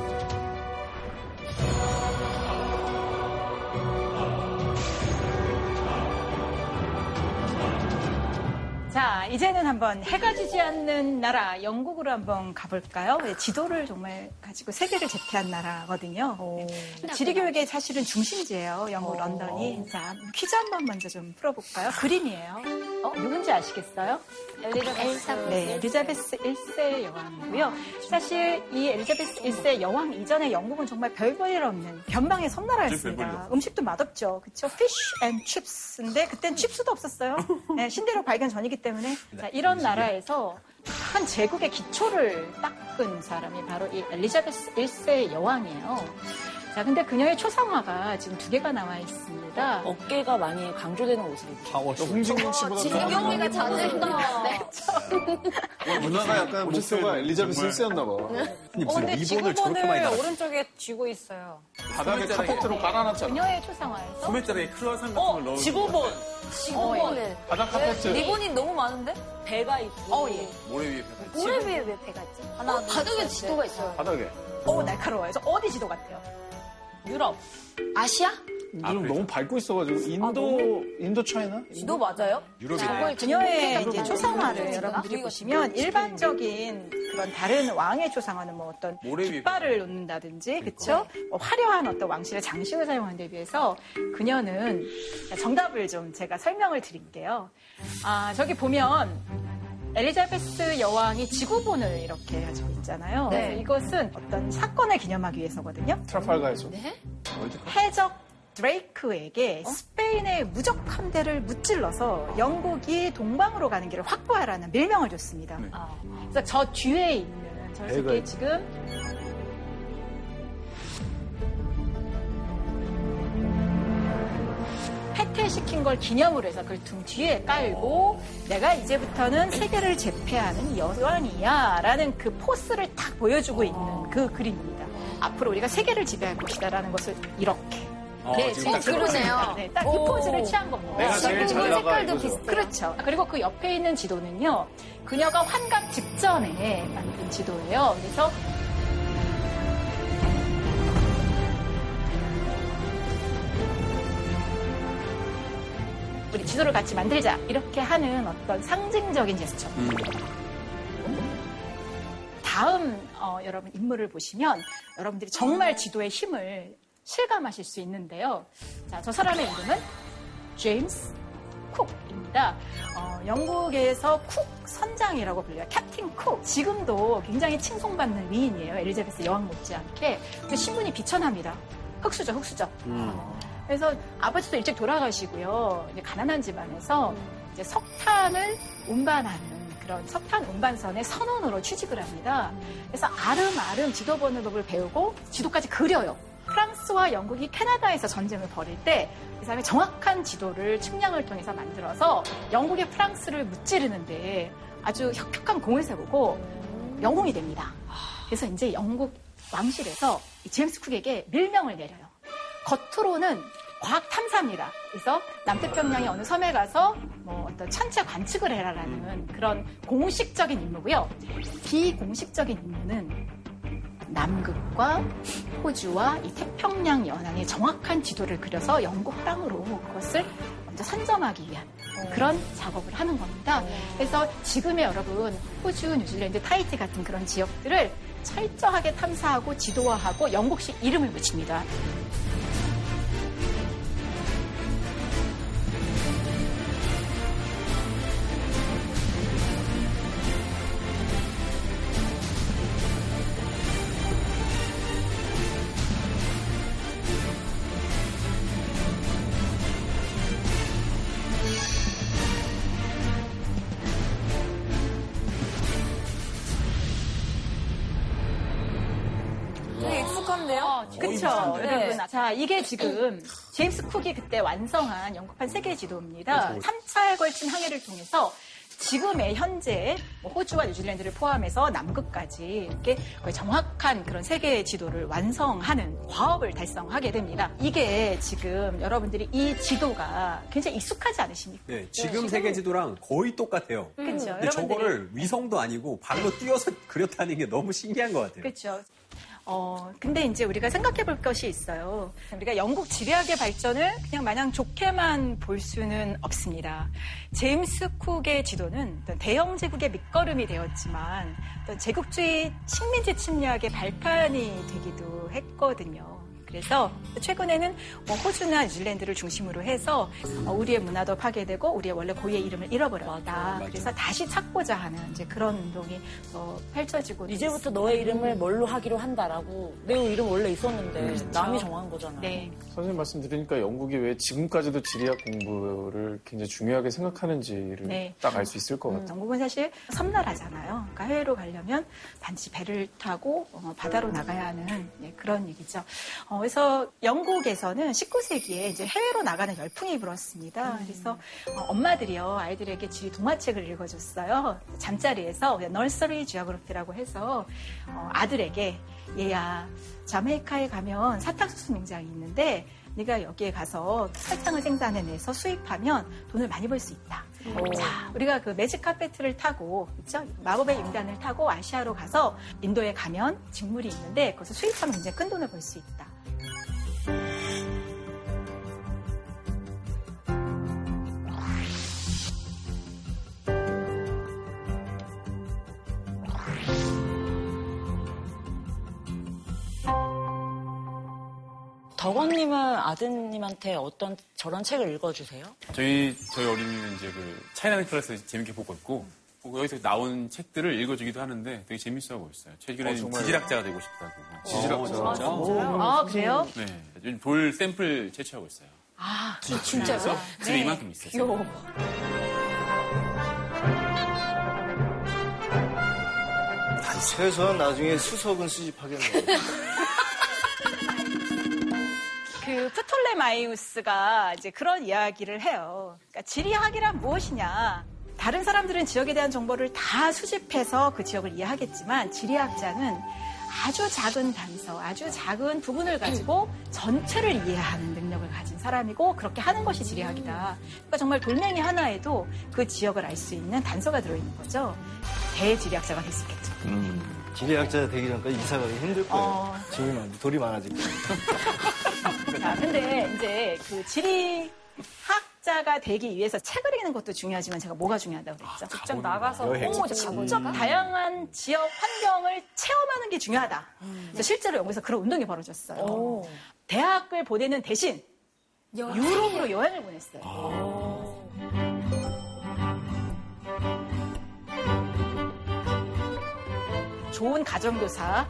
자, 이제는 한번 해가 지지 않는 나라, 영국으로 한번 가볼까요? 네, 지도를 정말 가지고 세계를 제패한 나라거든요. 네. 지리교육의 사실은 중심지예요, 영국 런던이. 자, 퀴즈 한번 먼저 좀 풀어볼까요? 그림이에요. 어, 누군지 아시겠어요? 엘리자베스. 네, 엘리자베스 1세 여왕이고요. 사실 이 엘리자베스 1세 여왕 이전에 영국은 정말 별볼일 없는 변방의 섬나라였습니다. 음식도 맛없죠. 그쵸? fish and chips인데 그땐 칩스도 없었어요. 네, 신대륙 발견 전이기 때문에 자, 이런 나라에서 큰 제국의 기초를 닦은 사람이 바로 이 엘리자베스 1세 여왕이에요. 자, 근데 그녀의 초상화가 지금 두 개가 나와 있습니다. 어깨가 많이 강조되는 옷을 입고. 파워 쇼. 홍진경 씨보다 진경이가 잘했다. 누나가 약간 목표가 엘리자베스 1세였나 봐. 아니, 어, 무슨 근데 리본을 저렇게 많이 달아. 오른쪽에 쥐고 있어요. 바닥에 카페트로 깔아놨잖아. 그녀의 초상화에서 소매자락에 크루아상 같은 어, 걸 넣어. 지구본. 지구본을. 바닥 카페트. 리본이 너무 많은데? 배가 있고. 어, 예. 모래 위에 펴 모래 위에 왜 배가 있지? 하나, 바닥에 지도가 있어요. 바닥에. 오, 날카로워요. 저 어디 지도 같아요? 유럽. 아시아? 좀 너무 밟고 있어가지고 인도 인도 차이나? 지도 맞아요? 유럽이네. 그녀의 이제 초상화를? 여러분들이 보시면 일반적인 그런 다른 왕의 초상화는 뭐 어떤 깃발을 놓는다든지 그쵸? 뭐 화려한 어떤 왕실의 장식을 사용하는 데 비해서 그녀는 정답을 좀 제가 설명을 드릴게요. 아 저기 보면 엘리자베스 여왕이 지구본을 이렇게 가지고 있잖아요. 네. 그래서 이것은 어떤 사건을 기념하기 위해서거든요. 트라팔가에서. 해적 드레이크에게 스페인의 무적 함대를 무찔러서 영국이 동방으로 가는 길을 확보하라는 밀명을 줬습니다. 아, 그래서 저 뒤에 있는 저 새끼 지금 패퇴시킨 걸 기념으로 해서 그걸 등 뒤에 깔고 내가 이제부터는 세계를 제패하는 여왕이야 라는 그 포스를 딱 보여주고 있는 그 그림입니다. 앞으로 우리가 세계를 지배할 것이다라는 것을 이렇게 어, 네, 지금 딱 그러네요. 네, 딱그 오. 포즈를 취한 겁니다. 내가 제일 잘 나가 색깔도. 비슷해요. 그렇죠. 그리고 그 옆에 있는 지도는요, 그녀가 환갑 직전에 만든 지도예요. 그래서 우리 지도를 같이 만들자 이렇게 하는 어떤 상징적인 제스처. 다음 어, 여러분 인물을 보시면 여러분들이 정말 지도의 힘을 실감하실 수 있는데요. 자, 저 사람의 이름은 제임스 쿡입니다. 어, 영국에서 쿡 선장이라고 불려요. 캡틴 쿡. 지금도 굉장히 칭송받는 위인이에요. 엘리자베스 여왕 못지않게. 신분이 비천합니다. 흑수저, 흑수저. 그래서 아버지도 일찍 돌아가시고요. 가난한 집안에서 이제 석탄을 운반하는 그런 석탄 운반선의 선원으로 취직을 합니다. 그래서 아름아름 지도 보는 법을 배우고 지도까지 그려요. 프랑스와 영국이 캐나다에서 전쟁을 벌일 때 이 사람이 정확한 지도를 측량을 통해서 만들어서 영국의 프랑스를 무찌르는데 아주 혁혁한 공을 세우고 영웅이 됩니다. 그래서 이제 영국 왕실에서 이 제임스 쿡에게 밀명을 내려요. 겉으로는 과학 탐사입니다. 그래서 남태평양의 어느 섬에 가서 뭐 어떤 천체 관측을 해라라는 그런 공식적인 임무고요. 비공식적인 임무는 남극과 호주와 이 태평양 연안의 정확한 지도를 그려서 영국 화랑으로 그것을 먼저 선점하기 위한 그런 작업을 하는 겁니다. 그래서 지금의 여러분 호주, 뉴질랜드, 타이티 같은 그런 지역들을 철저하게 탐사하고 지도화하고 영국식 이름을 붙입니다. 네. 이게 지금 제임스 쿡이 그때 완성한 영국판 세계 지도입니다. 3차에 걸친 항해를 통해서 지금의 현재 뭐 호주와 뉴질랜드를 포함해서 남극까지 이렇게 거의 정확한 그런 세계 지도를 완성하는 과업을 달성하게 됩니다. 이게 지금 여러분들이 이 지도가 굉장히 익숙하지 않으십니까? 네, 지금 세계 지도랑 거의 똑같아요. 그렇죠. 근데 저거를 위성도 아니고 발로 띄워서 그렸다는 게 너무 신기한 것 같아요. 그렇죠. 어, 근데 이제 우리가 생각해 볼 것이 있어요. 우리가 영국 지리학의 발전을 그냥 마냥 좋게만 볼 수는 없습니다. 제임스 쿡의 지도는 대영 제국의 밑거름이 되었지만 제국주의 식민지 침략의 발판이 되기도 했거든요. 그래서 최근에는 뭐 호주나 뉴질랜드를 중심으로 해서 어, 우리의 문화도 파괴되고 우리의 원래 고유의 이름을 잃어버렸다. 그래서 다시 찾고자 하는 이제 그런 운동이 어, 펼쳐지고 이제부터 너의 이름을 뭘로 하기로 한다라고. 내 이름 원래 있었는데 남이 정한 거잖아. 네. 선생님 말씀 들으니까 영국이 왜 지금까지도 지리학 공부를 굉장히 중요하게 생각하는지를 네. 딱알 수 있을 것 같아요. 영국은 사실 섬나라잖아요. 그러니까 해외로 가려면 반드시 배를 타고 어, 바다로 나가야 하는 네, 그런 얘기죠. 어, 그래서 영국에서는 19세기에 이제 해외로 나가는 열풍이 불었습니다. 그래서 어, 엄마들이요 아이들에게 지리 동화책을 읽어줬어요. 잠자리에서 널서리 지오그래피라고 해서 어, 아들에게 얘야 자메이카에 가면 사탕수수 농장이 있는데 네가 여기에 가서 설탕을 생산해내서 수입하면 돈을 많이 벌 수 있다. 자, 우리가 그 매직 카페트를 타고, 그죠? 마법의 인간을 타고 아시아로 가서 인도에 가면 직물이 있는데 거기서 수입하면 굉장히 큰 돈을 벌 수 있다. 덕원님은 아드님한테 어떤 저런 책을 읽어주세요? 저희 저희 어린이는 이제 그 차이나는 클래스 재밌게 보고 있고 뭐 여기서 나온 책들을 읽어주기도 하는데 되게 재밌어하고 있어요. 최근에 는 어, 정말요? 지질학자가 되고 싶다고. 지질학자. 아, 그래요? 네, 요즘 돌 샘플 채취하고 있어요. 아, 그래서 집에 이만큼 있어요. 귀여워. 최소한 나중에 수석은 수집하겠네요. 그 프톨레마이우스가 이제 그런 이야기를 해요. 그러니까 지리학이란 무엇이냐? 다른 사람들은 지역에 대한 정보를 다 수집해서 그 지역을 이해하겠지만 지리학자는 아주 작은 단서, 아주 작은 부분을 가지고 전체를 이해하는 능력을 가진 사람이고 그렇게 하는 것이 지리학이다. 그러니까 정말 돌멩이 하나에도 그 지역을 알 수 있는 단서가 들어있는 거죠. 대지리학자가 될 수 있겠죠. 음, 지리학자 되기 전까지 이사 가기 힘들 거예요. 어. 짐이 많, 돌이 많아질 거예요. 자, 근데 이제 그 지리 학자가 되기 위해서 책을 읽는 것도 중요하지만 제가 뭐가 중요하다고 그랬죠? 직접 나가서 여행. 어, 직접 다양한 지역 환경을 체험하는 게 중요하다. 그래서 실제로 영국에서 그런 운동이 벌어졌어요. 대학을 보내는 대신 유럽으로 여행을 보냈어요. 좋은 가정교사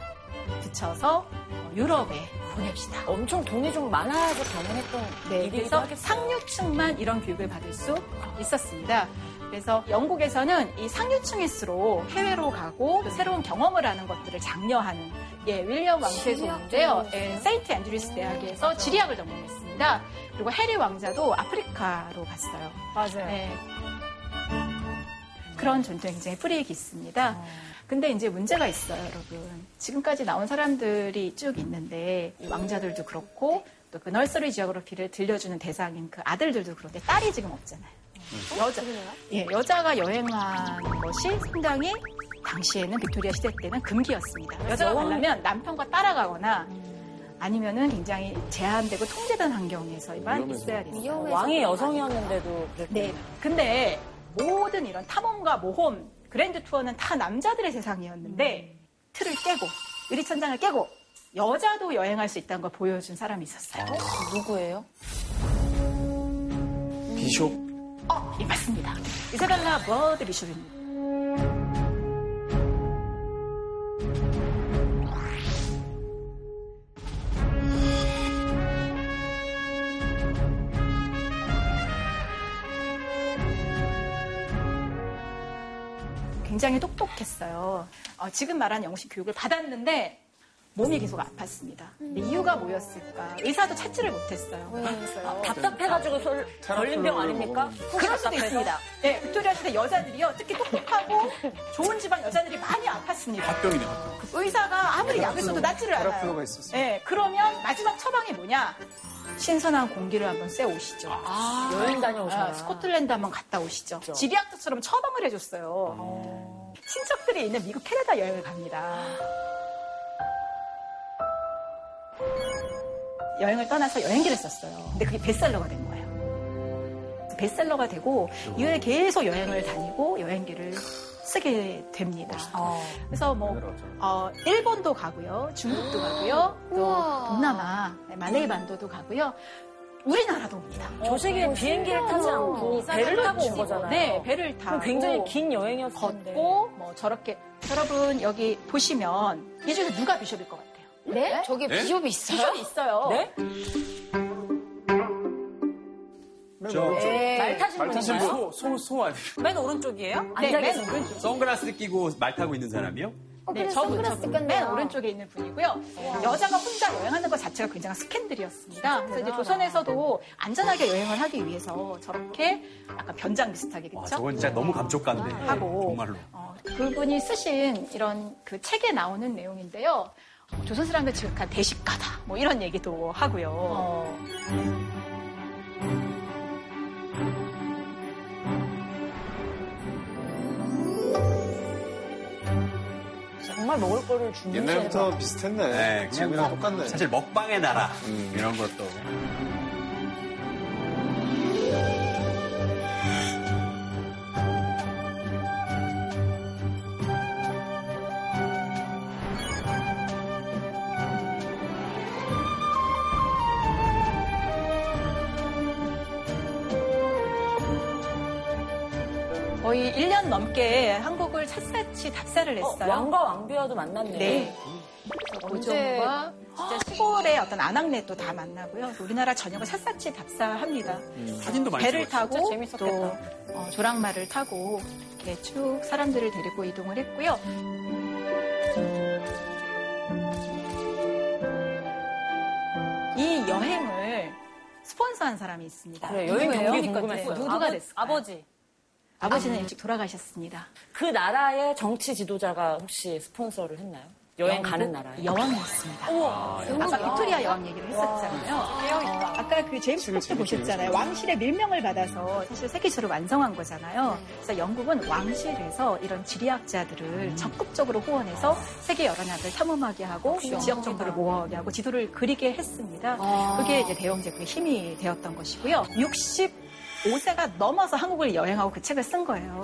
붙여서 어, 유럽에 보냅시다. 엄청 돈이 좀 많아서 가능했던 네, 일이기도 하겠어요. 상류층만 이런 교육을 받을 수 있었습니다. 그래서 영국에서는 이 상류층일수록 해외로 가고 또 새로운 경험을 하는 것들을 장려하는 예, 윌리엄 왕세도 있는데요. 예, 세인트 앤드류스 대학에서 지리학을 전공했습니다. 그리고 해리 왕자도 아프리카로 갔어요. 맞아요. 네. 그런 전통이 굉장히 뿌리 깊습니다. 근데 이제 문제가 있어요, 여러분. 지금까지 나온 사람들이 쭉 있는데 이 왕자들도 그렇고 또 그 널서리 지오그래피를 들려주는 대상인 그 아들들도 그런데 딸이 지금 없잖아요. 여자, 예, 여자가 여행하는 것이 상당히 당시에는 빅토리아 시대 때는 금기였습니다. 여자가 가려면 남편과 따라가거나 아니면은 굉장히 제한되고 통제된 환경에서만. 있어야. 위험해서 왕이 여성이었는데도 그랬고 네. 근데 모든 이런 탐험과 모험, 그랜드 투어는 다 남자들의 세상이었는데 틀을 깨고 유리천장을 깨고 여자도 여행할 수 있다는 걸 보여준 사람이 있었어요. 누구예요? 비숍. 어, 예, 맞습니다. 이사벨라 버드 비숍입니다. 굉장히 똑똑했어요. 어, 지금 말한 영식 교육을 받았는데 몸이 계속 아팠습니다. 이유가 뭐였을까? 의사도 찾지를 못했어요. 아, 답답해가지고 설- 걸린 병 아닙니까? 그럴 수도? 있습니다. 네, 빅토리아 시대 여자들이요. 특히 똑똑하고 좋은 집안 여자들이 많이 아팠습니다. 합병이네, 합병. 의사가 아무리 약을 써도 낫지를 않아요. 네, 그러면 마지막 처방이 뭐냐? 신선한 공기를 한번 쐬 오시죠. 여행 다녀오셔라. 아, 스코틀랜드 한번 갔다 오시죠. 지리학자처럼 처방을 해줬어요. 친척들이 있는 미국 캐나다 여행을 갑니다. 여행을 떠나서 여행기를 썼어요. 근데 그게 베스트셀러가 된 거예요. 베스트셀러가 되고 이후에 계속 여행을 다니고 여행기를 쓰게 됩니다. 그래서 뭐 어, 일본도 가고요, 중국도 가고요, 또 우와. 동남아, 네, 말레이 반도도 가고요. 우리나라도 옵니다. 저 시기에 비행기를 타지 않고 배를 타고 온 거잖아요. 네, 배를 타고 굉장히 긴 여행이었을 텐데. 걷고 뭐 저렇게 여러분 여기 보시면 이 중에서 누가 비숍일 것 같아요? 네? 저기 네? 비숍이 있어요? 비숍이 있어요. 네? 네. 말 타신 말 타신 분인가요? 소, 소, 소 아니에요? 맨 오른쪽이에요? 네, 맨 오른쪽. 선글라스를 끼고 말 타고 있는 사람이요? 어, 네, 그래 저분, 선글라스 저분. 꼈네요. 맨 오른쪽에 있는 분이고요. 여자가 혼자 여행하는 것 자체가 굉장한 스캔들이었습니다. 그래서 이제 조선에서도 안전하게 여행을 하기 위해서 저렇게 약간 변장 비슷하게 와, 그렇죠? 저건 진짜 너무 감쪽 같네. 하고 정말로. 어, 그분이 쓰신 이런 그 책에 나오는 내용인데요. 어, 조선 사람들 즉한 대식가다 뭐 이런 얘기도 하고요. 어. 정말 먹을 거를 준비해. 옛날부터 비슷했네. 네, 그냥 지금이랑 뭐 똑같네. 사실 먹방의 나라 음. 이런 것도. 거의 1년 넘게 한국을 샅샅이 답사를 어, 했어요. 왕과 왕비와도 만났네요. 네. 고종과 진짜 시골의 어떤 아낙네도 다 만나고요. 또 우리나라 전역을 샅샅이 답사합니다. 사진도 많이 배를 찍었어요. 타고 진짜 또. 어, 조랑말을 타고 이렇게 쭉 사람들을 데리고 이동을 했고요. 이 여행을 스폰서한 사람이 있습니다. 그래, 여행? 경비 궁금했어요. 누구가 아버- 됐을까요? 아버지. 아버지는 일찍 돌아가셨습니다. 그 나라의 정치 지도자가 혹시 스폰서를 했나요? 여행 가는 나라에. 여왕이었습니다. 아, 아까 빅토리아 여왕 얘기를 했었잖아요. 아까 그 제임스 포스트 보셨잖아요. 왕실의 밀명을 받아서 사실 세계시를 완성한 거잖아요. 그래서 영국은 왕실에서 이런 지리학자들을 적극적으로 후원해서 세계 여러 나라를 탐험하게 하고 지역 정보를 모아오게 하고 지도를 그리게 했습니다. 그게 이제 대영 제국의 힘이 되었던 것이고요. 65세가 넘어서 한국을 여행하고 그 책을 쓴 거예요.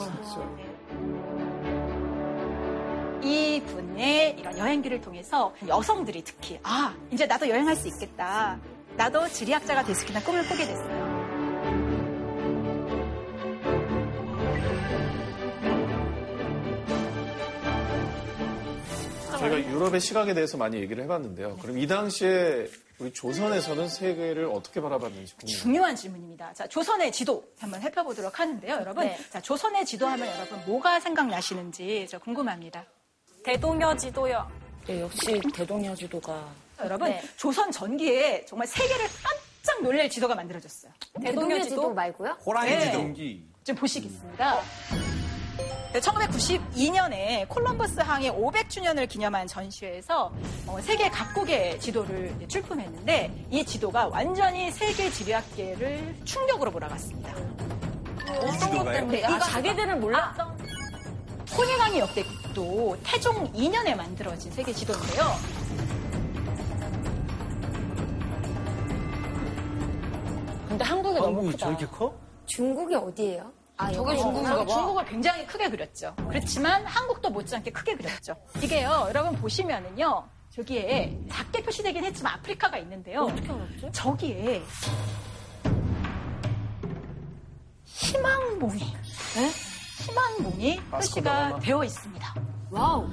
이 분의 이런 여행기를 통해서 여성들이 특히 아 이제 나도 여행할 수 있겠다. 나도 지리학자가 될 수 있겠다 꿈을 꾸게 됐어요. 저희가 유럽의 시각에 대해서 많이 얘기를 해봤는데요. 그럼 이 당시에 우리 조선에서는 세계를 어떻게 바라봤는지 궁금해요. 중요한 질문입니다. 자, 조선의 지도 한번 살펴보도록 하는데요, 여러분. 네. 자, 조선의 지도하면 여러분 뭐가 생각나시는지 저 궁금합니다. 대동여 지도요. 네, 역시 대동여 지도가 여러분, 네. 조선 전기에 정말 세계를 깜짝 놀랄 지도가 만들어졌어요. 대동여 지도 말고요? 호랑이 네. 지동기. 좀 보시겠습니다. 1992년에 콜럼버스 항해 500주년을 기념한 전시회에서 어, 세계 각국의 지도를 출품했는데 이 지도가 완전히 세계 지리학계를 충격으로 몰아갔습니다. 어떤 것 때문에 아, 자기들은 몰랐던 혼인왕의 역대도 태종 2년에 만들어진 세계 지도인데요. 근데 한국이 너무 한국이 크다. 저렇게 커? 중국이 어디예요? 아, 저게 중국인가 중국을 굉장히 크게 그렸죠. 그렇지만 한국도 못지않게 크게 그렸죠. 이게요, 여러분 보시면은요, 저기에 작게 표시되긴 했지만 아프리카가 있는데요. 어떻게 알았지? 저기에 희망봉이, 네? 희망봉이 표시가 되어 있습니다. 와우.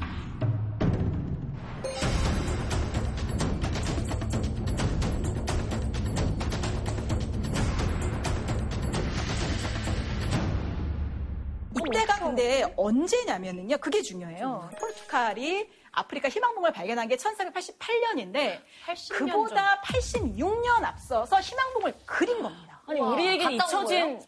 이때가 근데 언제냐면은요, 그게 중요해요. 포르투갈이 아프리카 희망봉을 발견한 게 1488년인데, 그보다 86년 앞서서 희망봉을 그린 겁니다. 아니 우리에게 갔다 온 잊혀진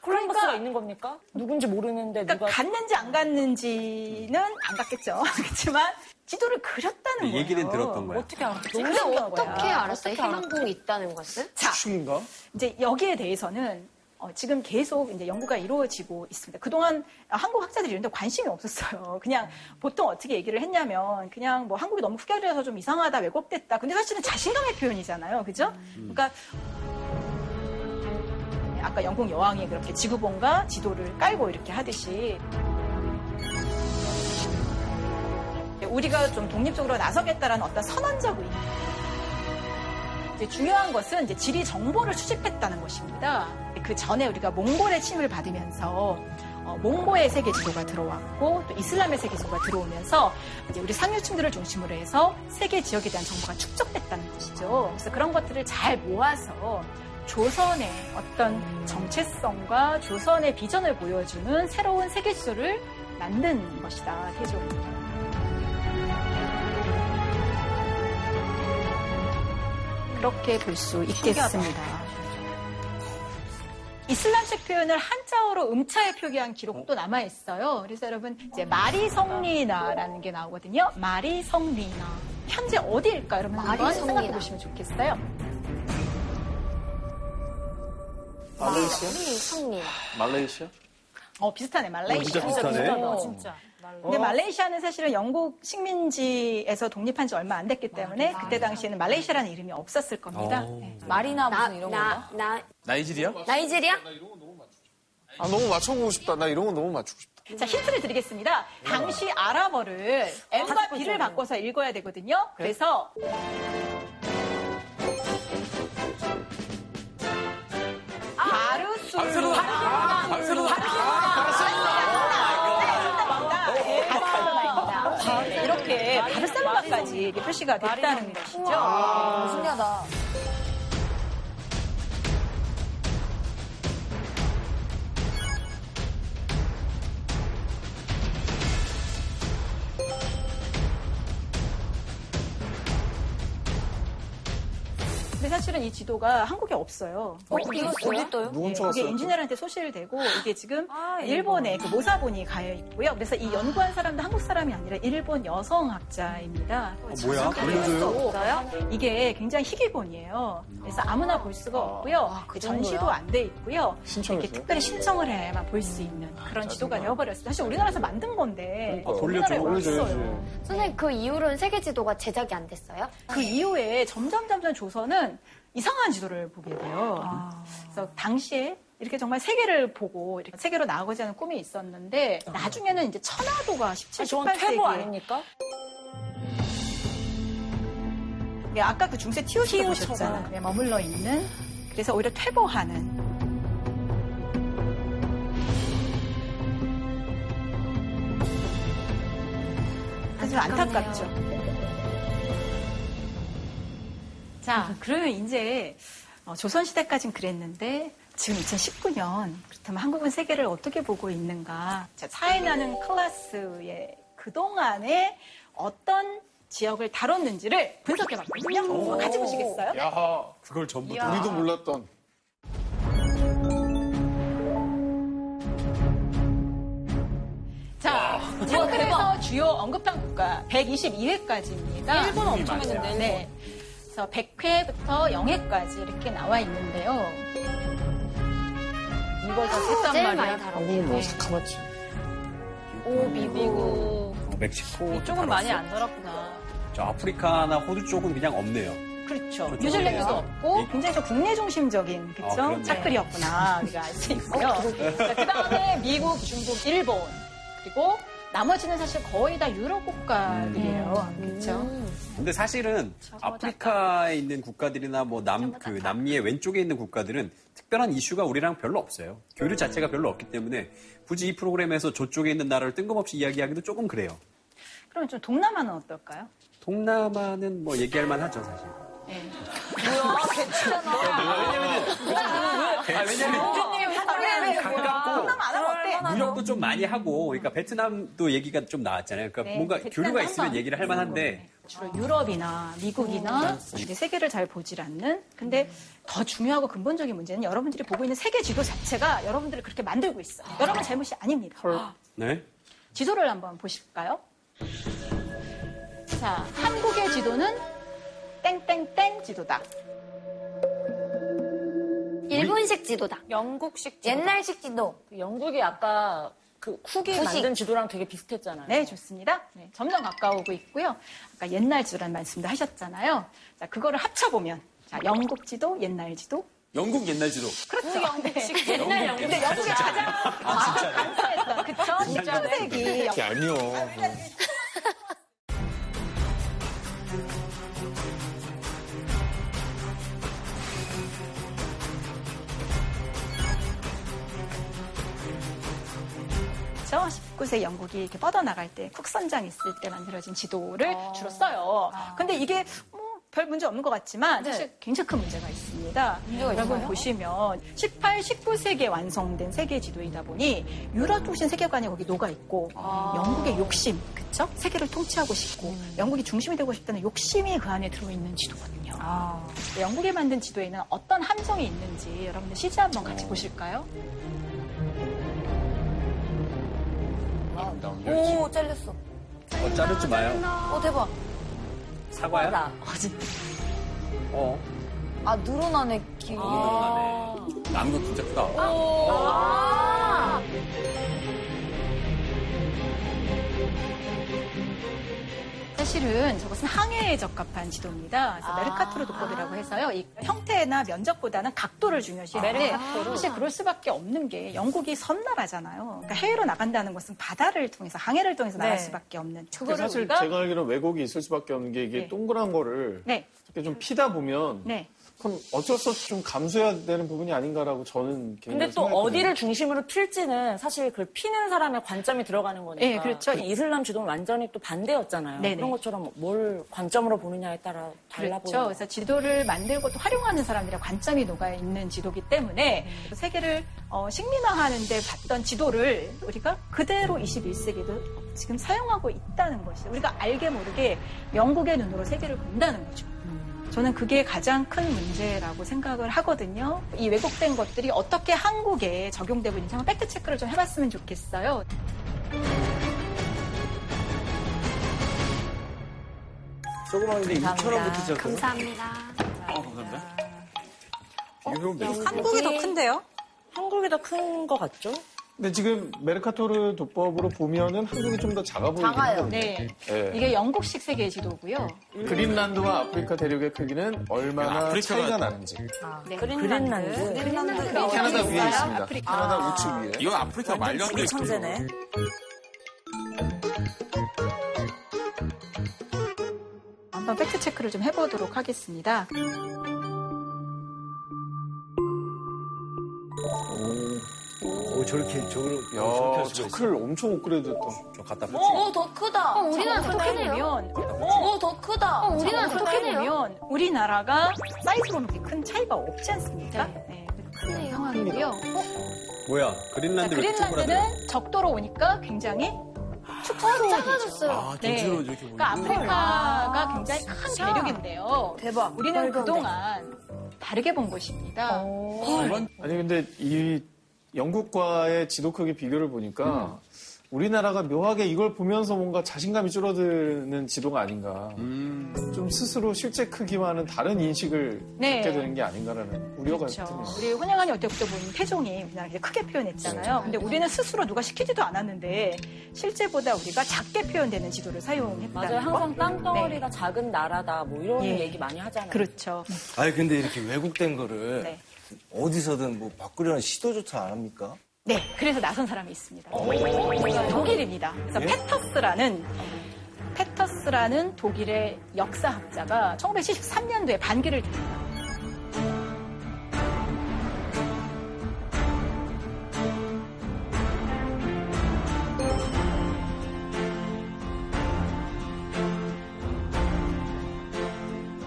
콜럼버스가 그러니까- 있는 겁니까? 누군지 모르는데 그러니까 누가 갔는지 안 갔는지는 안 갔겠죠. 그렇지만 지도를 그렸다는 거예요. 얘기는 들었던 거야. 어떻게 알았지? 근데. 어떻게 알았어요? 희망봉이 있다는 것을? 자, 추인가? 이제 여기에 대해서는 어, 지금 계속 이제 연구가 이루어지고 있습니다. 그동안 한국 학자들이 이런 데 관심이 없었어요. 그냥 보통 어떻게 얘기를 했냐면 그냥 뭐 한국이 너무 후결이라서 좀 이상하다, 왜곡됐다. 근데 사실은 자신감의 표현이잖아요. 그죠? 그러니까 아까 영국 여왕이 그렇게 지구본과 지도를 깔고 이렇게 하듯이 우리가 좀 독립적으로 나서겠다라는 어떤 선언적 의미. 이제 중요한 것은 이제 지리 정보를 수집했다는 것입니다. 그 전에 우리가 몽골의 침을 받으면서 어, 몽고의 세계 지도가 들어왔고 또 이슬람의 세계 지도가 들어오면서 이제 우리 상류층들을 중심으로 해서 세계 지역에 대한 정보가 축적됐다는 것이죠. 그래서 그런 것들을 잘 모아서 조선의 어떤 정체성과 조선의 비전을 보여주는 새로운 세계 지도를 만든 것이다. 태종. 그렇게 볼 수 있겠습니다. 이슬람식 표현을 한자어로 음차에 표기한 기록도 남아 있어요. 그래서 여러분 이제 마리성리나라는 게 나오거든요. 마리성리나 현재 어디일까 여러분 한번. 생각해 보시면 좋겠어요. 말레이시아? 성리. 말레이시아? 어 비슷하네 말레이시아. 진짜 비슷하네. 어. 진짜. 근데 말레이시아는 사실은 영국 식민지에서 독립한 지 얼마 안 됐기 때문에 그때 당시에는 말레이시아라는 이름이 없었을 겁니다. 네. 말이나 무슨 이런 나, 거. 나, 나 이지리아? 나이지리아? 아, 너무 맞춰보고 싶다. 나 이런 거 너무 맞추고 싶다. 자, 힌트를 드리겠습니다. 당시 아랍어를 M과 B를 바꿔서 읽어야 되거든요. 그래서 바르수. 아, 바르셀로나. 이게 표시가 됐다는 것이죠. 와, 신기하다. 근데 사실은 이 지도가 한국에 없어요. 어, 이거 어디 떠요? 누군 예, 쳐갔어요? 이게 엔지니어한테 소실이 되고 이게 지금 아, 일본의 그 모사본이 가여 있고요. 그래서 이 연구한 사람도 한국 사람이 아니라 일본 여성학자입니다. 어, 뭐야? 올려줘요? 이게 굉장히 희귀본이에요. 그래서 아무나 볼 수가 없고요. 그 전시도 안 돼 있고요. 이렇게 특별히 신청을 해야만 볼 수 있는 그런 지도가 되어버렸어요. 사실 우리나라에서 만든 건데 그러니까. 우리나라에 올려줘야지. 없어요. 선생님 그 이후로는 세계 지도가 제작이 안 됐어요? 그 이후에 점점 점점 조선은 이상한 지도를 보게 돼요. 그래서 당시에 이렇게 정말 세계를 보고 이렇게 세계로 나아가지 않은 꿈이 있었는데 나중에는 이제 천화도가 17, 저건 18세기 퇴보 아닙니까? 예, 아까 그 중세 티오시가. 보셨잖아요. 예, 머물러 있는 그래서 오히려 퇴보하는 사실 안타깝죠. 자, 그러면 이제 어, 조선시대까지는 그랬는데 지금 2019년 그렇다면 한국은 세계를 어떻게 보고 있는가? 자, 차이나는 클래스의 그동안에 어떤 지역을 다뤘는지를 분석해봤거든요. 같이 보시겠어요? 야하, 그걸 전부 우리도 몰랐던. 자, 책들에서 주요 언급한 국가 122회까지입니다. 일본 엄청 했는데. 네. 그래서 100회부터 0회까지 이렇게 나와 있는데요. 이걸 다 했단 제일 말이야. 한국은 뭐 사카마치. 오, 미국. 어, 멕시코. 이쪽은 많이 안 살았구나. 저 아프리카나 호주 쪽은 그냥 없네요. 그렇죠. 그렇죠. 뉴질랜드도 없고 예. 굉장히 좀 국내 중심적인 아, 그쵸 그렇네. 차클이었구나 우리가 알 수 있고요. 그 다음에 미국, 중국, 일본 그리고 나머지는 사실 거의 다 유럽 국가들이에요. 그렇죠. 근데 사실은 아프리카에 있는 국가들이나 뭐 남, 그 남미의 왼쪽에 있는 국가들은 특별한 이슈가 우리랑 별로 없어요. 교류 자체가 별로 없기 때문에 굳이 이 프로그램에서 저쪽에 있는 나라를 뜬금없이 이야기하기도 조금 그래요. 그러면 좀 동남아는 어떨까요? 동남아는 뭐 얘기할 만하죠, 사실. 네. 아, 왜냐면 가깝고 동남아 안 하면 어때? 무역도 좀 많이 하고, 그러니까 베트남도 얘기가 좀 나왔잖아요. 그러니까 네, 뭔가 교류가. 있으면 얘기를 할 만한데 주로 유럽이나 미국이나 이제 세계를 잘 보질 않는 근데 더 중요하고 근본적인 문제는 여러분들이 보고 있는 세계 지도 자체가 여러분들을 그렇게 만들고 있어요. 여러분 잘못이 아닙니다. 네. 지도를 한번 보실까요? 자, 한국의 지도는 땡땡땡 지도다. 일본식 지도다. 영국식 지도. 옛날식 지도. 영국이 아까 그 쿡이 구식. 만든 지도랑 되게 비슷했잖아요. 네, 좋습니다. 네, 점점 가까우고 있고요. 아까 옛날 지도라는 말씀도 하셨잖아요. 자, 그거를 합쳐보면 자, 영국 지도, 옛날 지도. 영국 옛날 지도. 그렇죠. 영국식 옛날 영국. 근데 영국이 가장 간소했던 그쵸? 19세기 그게 아니요. 그렇죠? 19세 영국이 이렇게 뻗어나갈 때 쿡선장 있을 때 만들어진 지도를 주로 써요. 근데 이게 뭐 별 문제 없는 것 같지만 사실 굉장히 큰 문제가 있습니다. 여러분 보시면 18, 19세기에 완성된 세계 지도이다 보니 유럽 중심 세계관이 거기 녹아 있고 영국의 욕심, 그쵸? 세계를 통치하고 싶고 영국이 중심이 되고 싶다는 욕심이 그 안에 들어있는 지도거든요. 영국이 만든 지도에는 어떤 함정이 있는지 여러분들 CG 한번 같이 보실까요? 오, 잘렸어. 어, 자르지 마요. 오, 대박. 사과야? 어. 아, 늘어나네, 길이. 늘어나네. 나는 거 진짜 크다. 아. 사실은 저것은 항해에 적합한 지도입니다. 그래서 메르카토르 도법이라고 해서요. 이 형태나 면적보다는 각도를 중요시하는데 사실 그럴 수밖에 없는 게 영국이 섬나라잖아요. 그러니까 해외로 나간다는 것은 바다를 통해서 항해를 통해서 나갈 네. 수밖에 없는 그거를 사실 우리가 제가 알기로는 왜곡이 있을 수밖에 없는 게 이게 네. 동그란 거를 네, 이렇게 좀 피다 보면 네. 그건 어쩔 수 없이 좀 감수해야 되는 부분이 아닌가라고 저는 개인적으로 근데 또 생각해요. 어디를 중심으로 필지는 사실 그 피는 사람의 관점이 들어가는 거니까. 네, 그렇죠. 이슬람 지도는 완전히 또 반대였잖아요. 네네. 그런 것처럼 뭘 관점으로 보느냐에 따라 달라 그렇죠. 보여요. 그래서 지도를 만들고 또 활용하는 사람들의 관점이 녹아 있는 지도기 때문에 세계를 어, 식민화하는데 봤던 지도를 우리가 그대로 21세기도 지금 사용하고 있다는 것이죠. 우리가 알게 모르게 영국의 눈으로 세계를 본다는 거죠. 저는 그게 가장 큰 문제라고 생각을 하거든요. 이 왜곡된 것들이 어떻게 한국에 적용되고 있는지 한번 팩트 체크를 좀 해봤으면 좋겠어요. 조그만 게 6천 감사합니다. 원부터. 감사합니다. 어, 감사합니다. 해보면 되겠다. 한국이 더 큰데요? 한국이 더 큰 것 같죠? 근데 지금 메르카토르 도법으로 보면은 한국이 좀 더 작아 보이긴 작아요. 하거든요. 네. 예. 이게 영국식 세계 지도고요. 그린란드와 아프리카 대륙의 크기는 얼마나 아프리카가- 차이가 나는지. 네. 그린란드. 그린란드가 캐나다 위에? 있습니다. 아프리카. 캐나다 우측 위에. 이건 아프리카 말년도. 천재네. 한번 팩트 체크를 좀 해보도록 하겠습니다. 오, 저렇게, 저걸, 저렇게 야, 할 수가 있어. 차클 엄청 업그레이드 했다. 저 갖다 붙이. 오, 더 크다. 어, 우리나라 더 크네요. 보면, 오, 더 크다. 어, 우리나라 더 크다 크네요. 보면 우리나라가 사이즈로는 그렇게 큰 차이가 없지 않습니까? 네. 크네요. 상황이고요. 뭐야? 자, 그린란드를 그쪽으로 하더라고요. 그린란드는 적도로 오니까 굉장히 축소로 작아졌어요. 아, 네. 그러니까 아프리카가 굉장히 큰 대륙인데요. 대박. 우리는 돼. 그동안 다르게 본 것입니다. 아니 근데 이 영국과의 지도 크기 비교를 보니까 우리나라가 묘하게 이걸 보면서 뭔가 자신감이 줄어드는 지도가 아닌가. 음. 좀 스스로 실제 크기와는 다른 인식을 네. 갖게 되는 게 아닌가라는 우려가 그렇죠. 드네요. 우리 혼양한이 어때부터 보면 태종이 우리나라 이렇게 크게 표현했잖아요. 근데 우리는 스스로 누가 시키지도 않았는데 실제보다 우리가 작게 표현되는 지도를 사용했다는 맞아요. 거. 항상 땅덩어리가 네. 작은 나라다 뭐 이런 예. 얘기 많이 하잖아요. 그렇죠. 아니, 근데 이렇게 왜곡된 거를 네. 어디서든 뭐 바꾸려는 시도조차 안 합니까? 네, 그래서 나선 사람이 있습니다. 독일입니다. 그래서 예? 페터스라는 페터스라는 독일의 역사학자가 1973년도에 반기를 듭니다.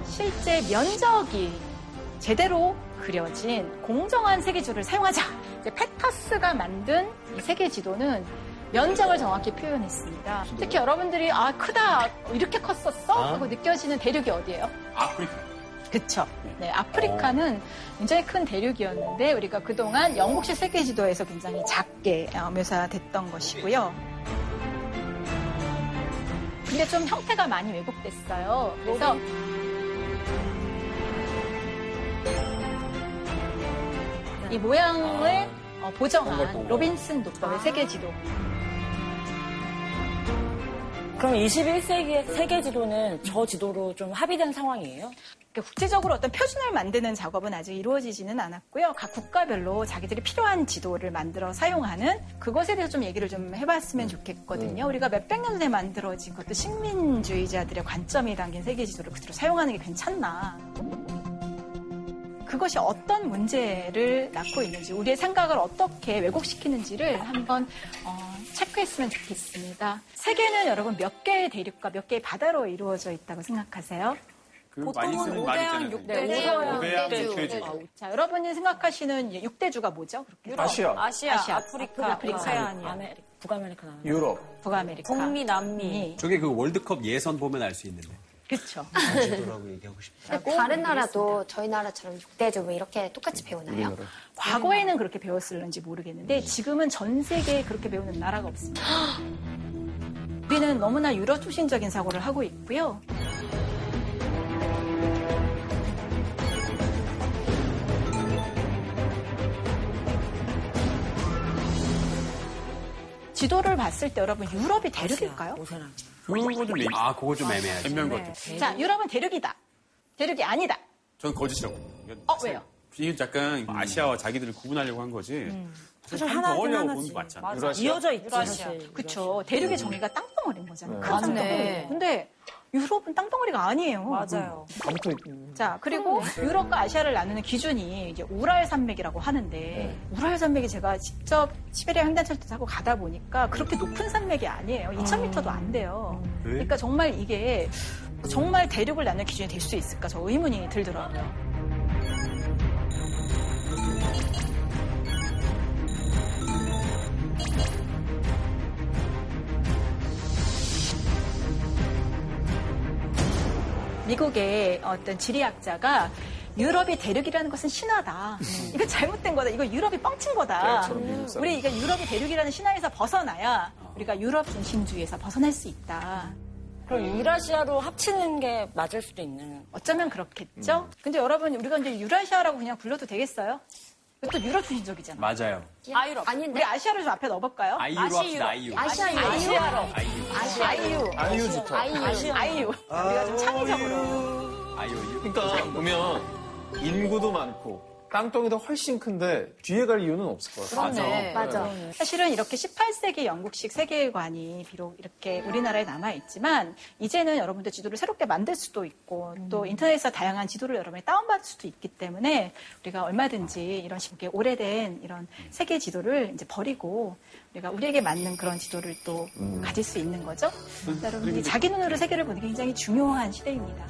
실제 면적이 제대로 그려진 공정한 세계지도를 사용하자. 이제 페터스가 만든 이 세계지도는 면적을 정확히 표현했습니다. 특히 여러분들이 아 크다 이렇게 컸었어 하고 느껴지는 대륙이 어디예요? 아프리카. 그쵸. 네, 아프리카는 굉장히 큰 대륙이었는데 우리가 그동안 영국식 세계지도에서 굉장히 작게 어, 묘사됐던 것이고요. 근데 좀 형태가 많이 왜곡됐어요. 그래서 이 모양을 어, 보정한 로빈슨 도법의 세계 지도. 그럼 21세기의 세계 지도는 저 지도로 좀 합의된 상황이에요? 국제적으로 어떤 표준을 만드는 작업은 아직 이루어지지는 않았고요. 각 국가별로 자기들이 필요한 지도를 만들어 사용하는 그것에 대해서 좀 얘기를 좀 해봤으면 좋겠거든요. 우리가 몇백 년 전에 만들어진 것도 식민주의자들의 관점이 담긴 세계 지도를 그대로 사용하는 게 괜찮나. 그것이 어떤 문제를 낳고 있는지, 우리의 생각을 어떻게 왜곡시키는지를 한번 어, 체크했으면 좋겠습니다. 세계는 여러분 몇 개의 대륙과 몇 개의 바다로 이루어져 있다고 생각하세요? 그 오대양 육대주. 육대주. 자, 여러분이 생각하시는 육대주가 뭐죠? 그렇게 아시아, 아시아, 아시아, 아프리카, 아프리카, 오세아니아, 아메리, 북아메리카. 유럽. 북아메리카, 북미, 남미. 저게 그 월드컵 예선 보면 알 수 있는데. 그렇죠. 지도라고 얘기하고 싶다. 다른 나라도 저희 나라처럼 육대주 뭐 이렇게 똑같이 배우나요? 과거에는 그렇게 배웠을는지 모르겠는데 지금은 전 세계에 그렇게 배우는 나라가 없습니다. 우리는 너무나 유럽 투신적인 사고를 하고 있고요. 지도를 봤을 때 여러분 유럽이 대륙일까요? 그거 좀 얘기. 아, 그거 좀 애매하지. 애매한 것 같아요. 자, 유럽은 대륙이다. 대륙이 아니다. 저는 거짓이라고. 어, 왜요? 이게 약간 아시아와 자기들을 구분하려고 한 거지. 사실. 보는 게 맞잖아. 맞아. 유라시아. 이어져 있지, 사실. 그쵸. 대륙의 정의가 땅덩어리인 거잖아요. 네. 큰 맞네. 땅덩어리. 근데 유럽은 땅덩어리가 아니에요. 맞아요. 있는. 자, 그리고 유럽과 아시아를 나누는 기준이 이제 우랄 산맥이라고 하는데 우랄 산맥이 제가 직접 시베리아 횡단철도 타고 가다 보니까 그렇게 높은 산맥이 아니에요. 2,000m도 안 돼요. 그러니까 정말 이게 정말 대륙을 나누는 기준이 될 수 있을까 저 의문이 들더라고요. 미국의 어떤 지리학자가 유럽이 대륙이라는 것은 신화다. 이거 잘못된 거다. 이거 유럽이 뻥친 거다. 네. 우리 이게 유럽이 대륙이라는 신화에서 벗어나야 우리가 유럽 중심주의에서 벗어날 수 있다. 그럼 유라시아로 합치는 게 맞을 수도 있는. 어쩌면 그렇겠죠. 근데 여러분 우리가 이제 유라시아라고 그냥 불러도 되겠어요? 이것도 유럽 중심적이잖아. 맞아요. 아유럽. 아닌데? 우리 아시아를 좀 앞에 넣어볼까요? 아이유로 합시다, 아이유. 아시아 유럽. 아시아로. 아이유. 아이유. 아이유 좋다. 아이유. 아이유. 우리가 좀 창의적으로. 아이유. 그러니까 보면 인구도 많고 땅덩이도 훨씬 큰데 뒤에 갈 이유는 없을 것 같아요. 그렇네. 맞아. 사실은 이렇게 18세기 영국식 세계관이 비록 이렇게 우리나라에 남아있지만 이제는 여러분들 지도를 새롭게 만들 수도 있고 또 인터넷에서 다양한 지도를 여러분이 다운받을 수도 있기 때문에 우리가 얼마든지 이런 식의 오래된 이런 세계 지도를 이제 버리고 우리가 우리에게 맞는 그런 지도를 또 가질 수 있는 거죠. 그러니까 여러분이 자기 눈으로 세계를 보는 게 굉장히 중요한 시대입니다.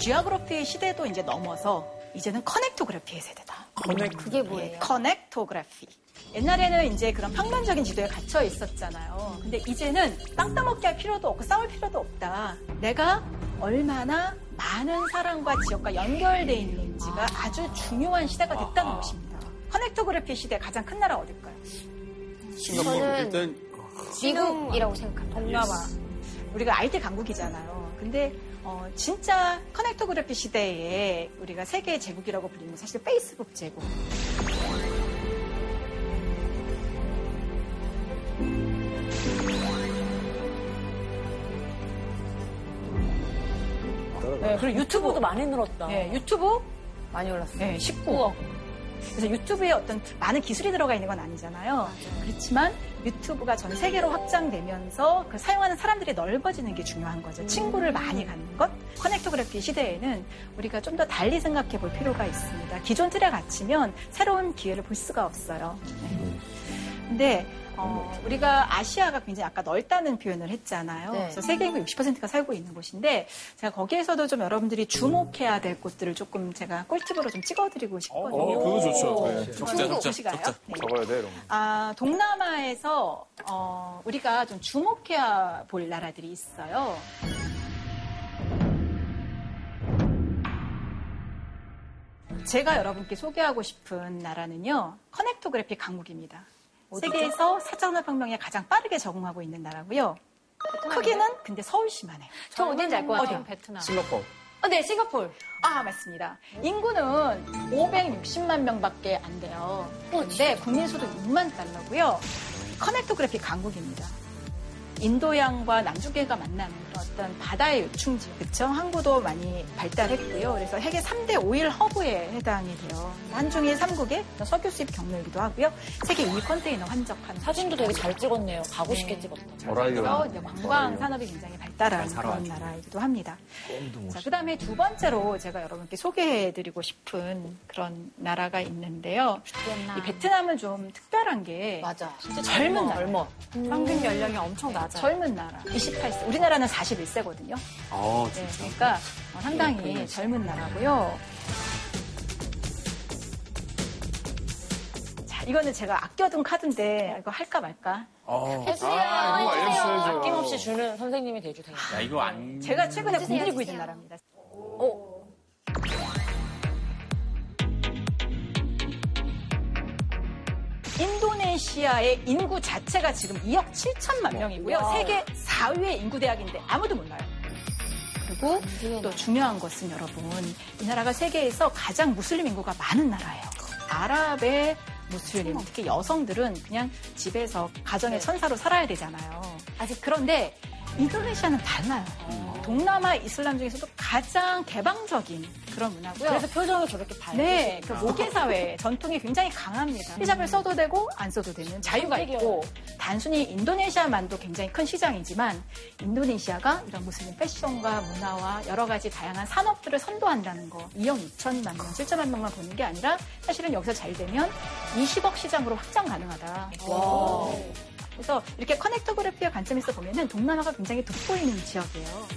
지오그래피 시대도 이제 넘어서 이제는 커넥토그래피의 세대다. 그게 뭐예요? 커넥토그래피. 옛날에는 이제 그런 평면적인 지도에 갇혀 있었잖아요. 근데 이제는 땅 따먹기 할 필요도 없고 싸울 필요도 없다. 내가 얼마나 많은 사람과 지역과 연결돼 있는지가 아주 중요한 시대가 됐다는 것입니다. 커넥토그래피 시대 가장 큰 나라 어딜까요? 싱가포르. 저는 일단 미국이라고 생각합니다. 동남아. 우리가 IT 강국이잖아요. 근데 어, 진짜 커넥토그래피 시대에 우리가 세계 제국이라고 불리는 건 사실 페이스북 제국. 네, 그리고 유튜브 유튜브도 많이 늘었다. 네, 유튜브 많이 올랐어요. 네, 19억. 그래서 유튜브에 어떤 많은 기술이 들어가 있는 건 아니잖아요. 그렇지만 유튜브가 전 세계로 확장되면서 그 사용하는 사람들이 넓어지는 게 중요한 거죠. 친구를 많이 갖는 것. 커넥토그래피 시대에는 우리가 좀 더 달리 생각해 볼 필요가 있습니다. 기존 틀에 갇히면 새로운 기회를 볼 수가 없어요. 네. 근데 어, 우리가 아시아가 굉장히 아까 넓다는 표현을 했잖아요. 네. 그래서 세계 인구 60%가 살고 있는 곳인데 제가 거기에서도 좀 여러분들이 주목해야 될 곳들을 조금 제가 꿀팁으로 좀 찍어드리고 싶거든요. 어, 그거 좋죠. 네. 적자, 중국 적자, 보시가요? 적자. 네. 적어야 돼, 이런 거. 아, 동남아에서 어, 우리가 좀 주목해야 볼 나라들이 있어요. 제가 여러분께 소개하고 싶은 나라는요, 커넥토그래피 강국입니다. 세계에서 사전화혁명에 가장 빠르게 적응하고 있는 나라고요. 크기는 근데 서울시만 해요. 저 어딘지 알 것 같아요. 어디요? 베트남. 싱가포르. 어, 네, 싱가폴. 아, 맞습니다. 인구는 560만 명밖에 안 돼요. 그런데 국민 소득 6만 달러고요. 커넥토그래피 강국입니다. 인도양과 남중계가 만나는 어떤 바다의 요충지, 그쵸? 항구도 많이 발달했고요. 그래서 세계 3대 오일 허브에 해당이 돼요. 한중일 3국의 석유 수입 경로이기도 하고요. 세계 2위 컨테이너 환적하는 사진도 되게 잘 찍었네요. 가고 싶게 네. 찍었다. 그래서 이제 관광 산업이 굉장히 발달한 그런 나라이기도 합니다. 자, 그 다음에 두 번째로 제가 여러분께 소개해드리고 싶은 그런 나라가 있는데요. 이 베트남은 좀 특별한 게 맞아. 진짜 젊은 나라. 얼마? 평균 연령이 엄청 낮아요. 젊은 나라. 28세. 우리나라는 41세거든요. 어, 네, 진짜. 그러니까 어, 상당히 젊은 나라고요. 자, 이거는 제가 아껴둔 카드인데 이거 할까 말까? 아, 해주세요. 아, 이거 해주세요. 알려주셔야죠. 아낌없이 주는 선생님이 돼주세요. 야, 이거 안. 제가 최근에 해주세요, 공들이고 해주세요. 있는 나라입니다. 인도네시아의 인구 자체가 지금 2억 7천만 명이고요. 와. 세계 4위의 인구 대학인데 아무도 몰라요. 그리고 또 중요한 것은 여러분, 이 나라가 세계에서 가장 무슬림 인구가 많은 나라예요. 아랍의 무슬림, 특히 여성들은 그냥 집에서 가정의 천사로 살아야 되잖아요. 아직 그런데 인도네시아는 달라요. 동남아 이슬람 중에서도 가장 개방적인 그런 문화고요. 그래서 표정이 저렇게 밝으 네, 그 모계 사회 전통이 굉장히 강합니다. 히잡을 써도 되고 안 써도 되는 자유가 있고 단순히 인도네시아만도 굉장히 큰 시장이지만 인도네시아가 이런 무슬림 패션과 문화와 여러 가지 다양한 산업들을 선도한다는 거 2억 2천만 명, 7천만 명만 보는 게 아니라 사실은 여기서 잘 되면 20억 시장으로 확장 가능하다. 그래서 이렇게 커넥터 그래피의 관점에서 보면은 동남아가 굉장히 돋보이는 지역이에요.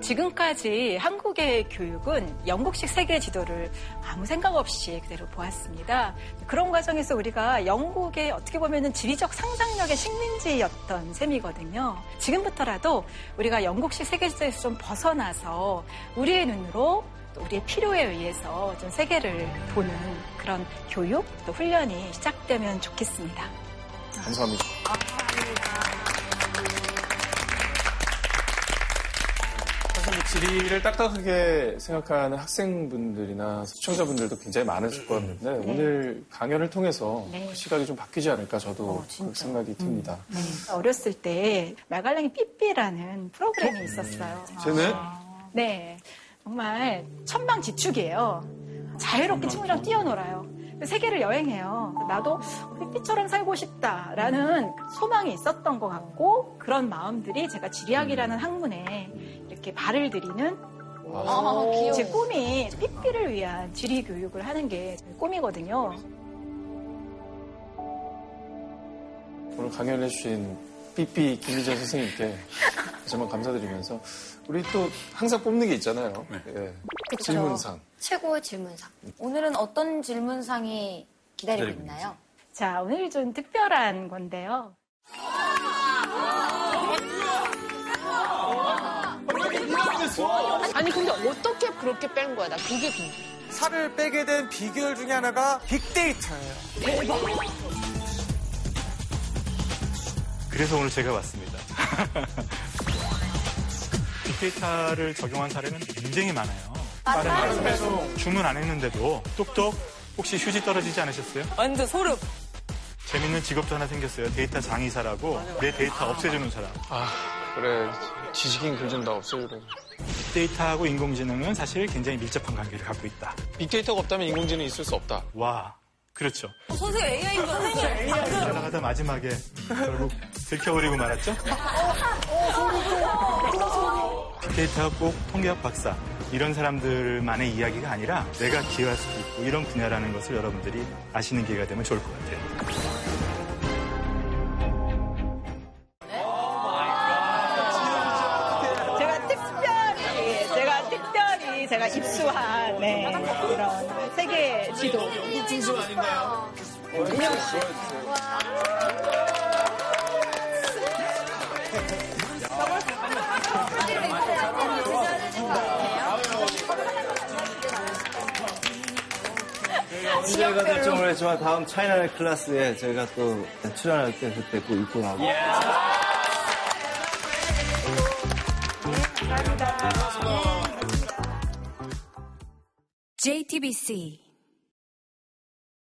지금까지 한국의 교육은 영국식 세계 지도를 아무 생각 없이 그대로 보았습니다. 그런 과정에서 우리가 영국의 어떻게 보면 지리적 상상력의 식민지였던 셈이거든요. 지금부터라도 우리가 영국식 세계 지도에서 좀 벗어나서 우리의 눈으로 또 우리의 필요에 의해서 좀 세계를 보는 그런 교육 또 훈련이 시작되면 좋겠습니다. 감사합니다. 사실 뭐 지리를 딱딱하게 생각하는 학생분들이나 시청자분들도 굉장히 많으실 것 같은데 오늘 강연을 통해서 네. 그 시각이 좀 바뀌지 않을까 저도 그 생각이 듭니다. 네. 어렸을 때 말갈량이 삐삐라는 프로그램이 있었어요. 쟤네? 네. 정말 천방지축이에요. 자유롭게 친구랑 뛰어놀아요. 세계를 여행해요. 나도 삐삐처럼 살고 싶다라는 소망이 있었던 것 같고 그런 마음들이 제가 지리학이라는 학문에 이렇게 발을 들이는 아, 귀여워. 제 꿈이 삐삐를 위한 지리 교육을 하는 게 꿈이거든요. 오늘 강연해 주신 삐삐 김희정 선생님께 한번 감사드리면서 우리 또 항상 뽑는 게 있잖아요. 예. 그쵸. 질문상. 최고 질문상. 오늘은 어떤 질문상이 기다리고 기다리고 있나요? 자, 오늘 좀 특별한 건데요. 아니 근데 어떻게 그렇게 뺀 거야? 나 그게 궁금해. 살을 빼게 된 비결 중에 하나가 빅데이터예요. 대박. 그래서 오늘 제가 왔습니다. 빅데이터를 적용한 사례는 굉장히 많아요. 빠른 맞아요. 배송 주문 안 했는데도 똑똑 혹시 휴지 떨어지지 않으셨어요? 완전 소름. 재밌는 직업도 하나 생겼어요. 데이터 장의사라고 내 데이터 없애주는 사람. 아 그래 지식인 글 좀 다 없애주래. 빅데이터하고 인공지능은 사실 굉장히 밀접한 관계를 갖고 있다. 빅데이터가 없다면 인공지능이 있을 수 없다. 와, 그렇죠. 선생님 AI인 거 선생님. 나가다 마지막에 결국 들켜버리고 말았죠? 빅데이터가 꼭 통계학 박사 이런 사람들만의 이야기가 아니라 내가 기여할 수도 있고 이런 분야라는 것을 여러분들이 아시는 기회가 되면 좋을 것 같아요. 제가 특별히, 제가 특별히 제가 입수한, 네, 세계 지도. 진심 아닌가요? 인형 씨. 시대가 될지 모르겠지만 다음 차이나의 클래스에 저희가 또 출연할 때 그때 꼭 입고 나고. JTBC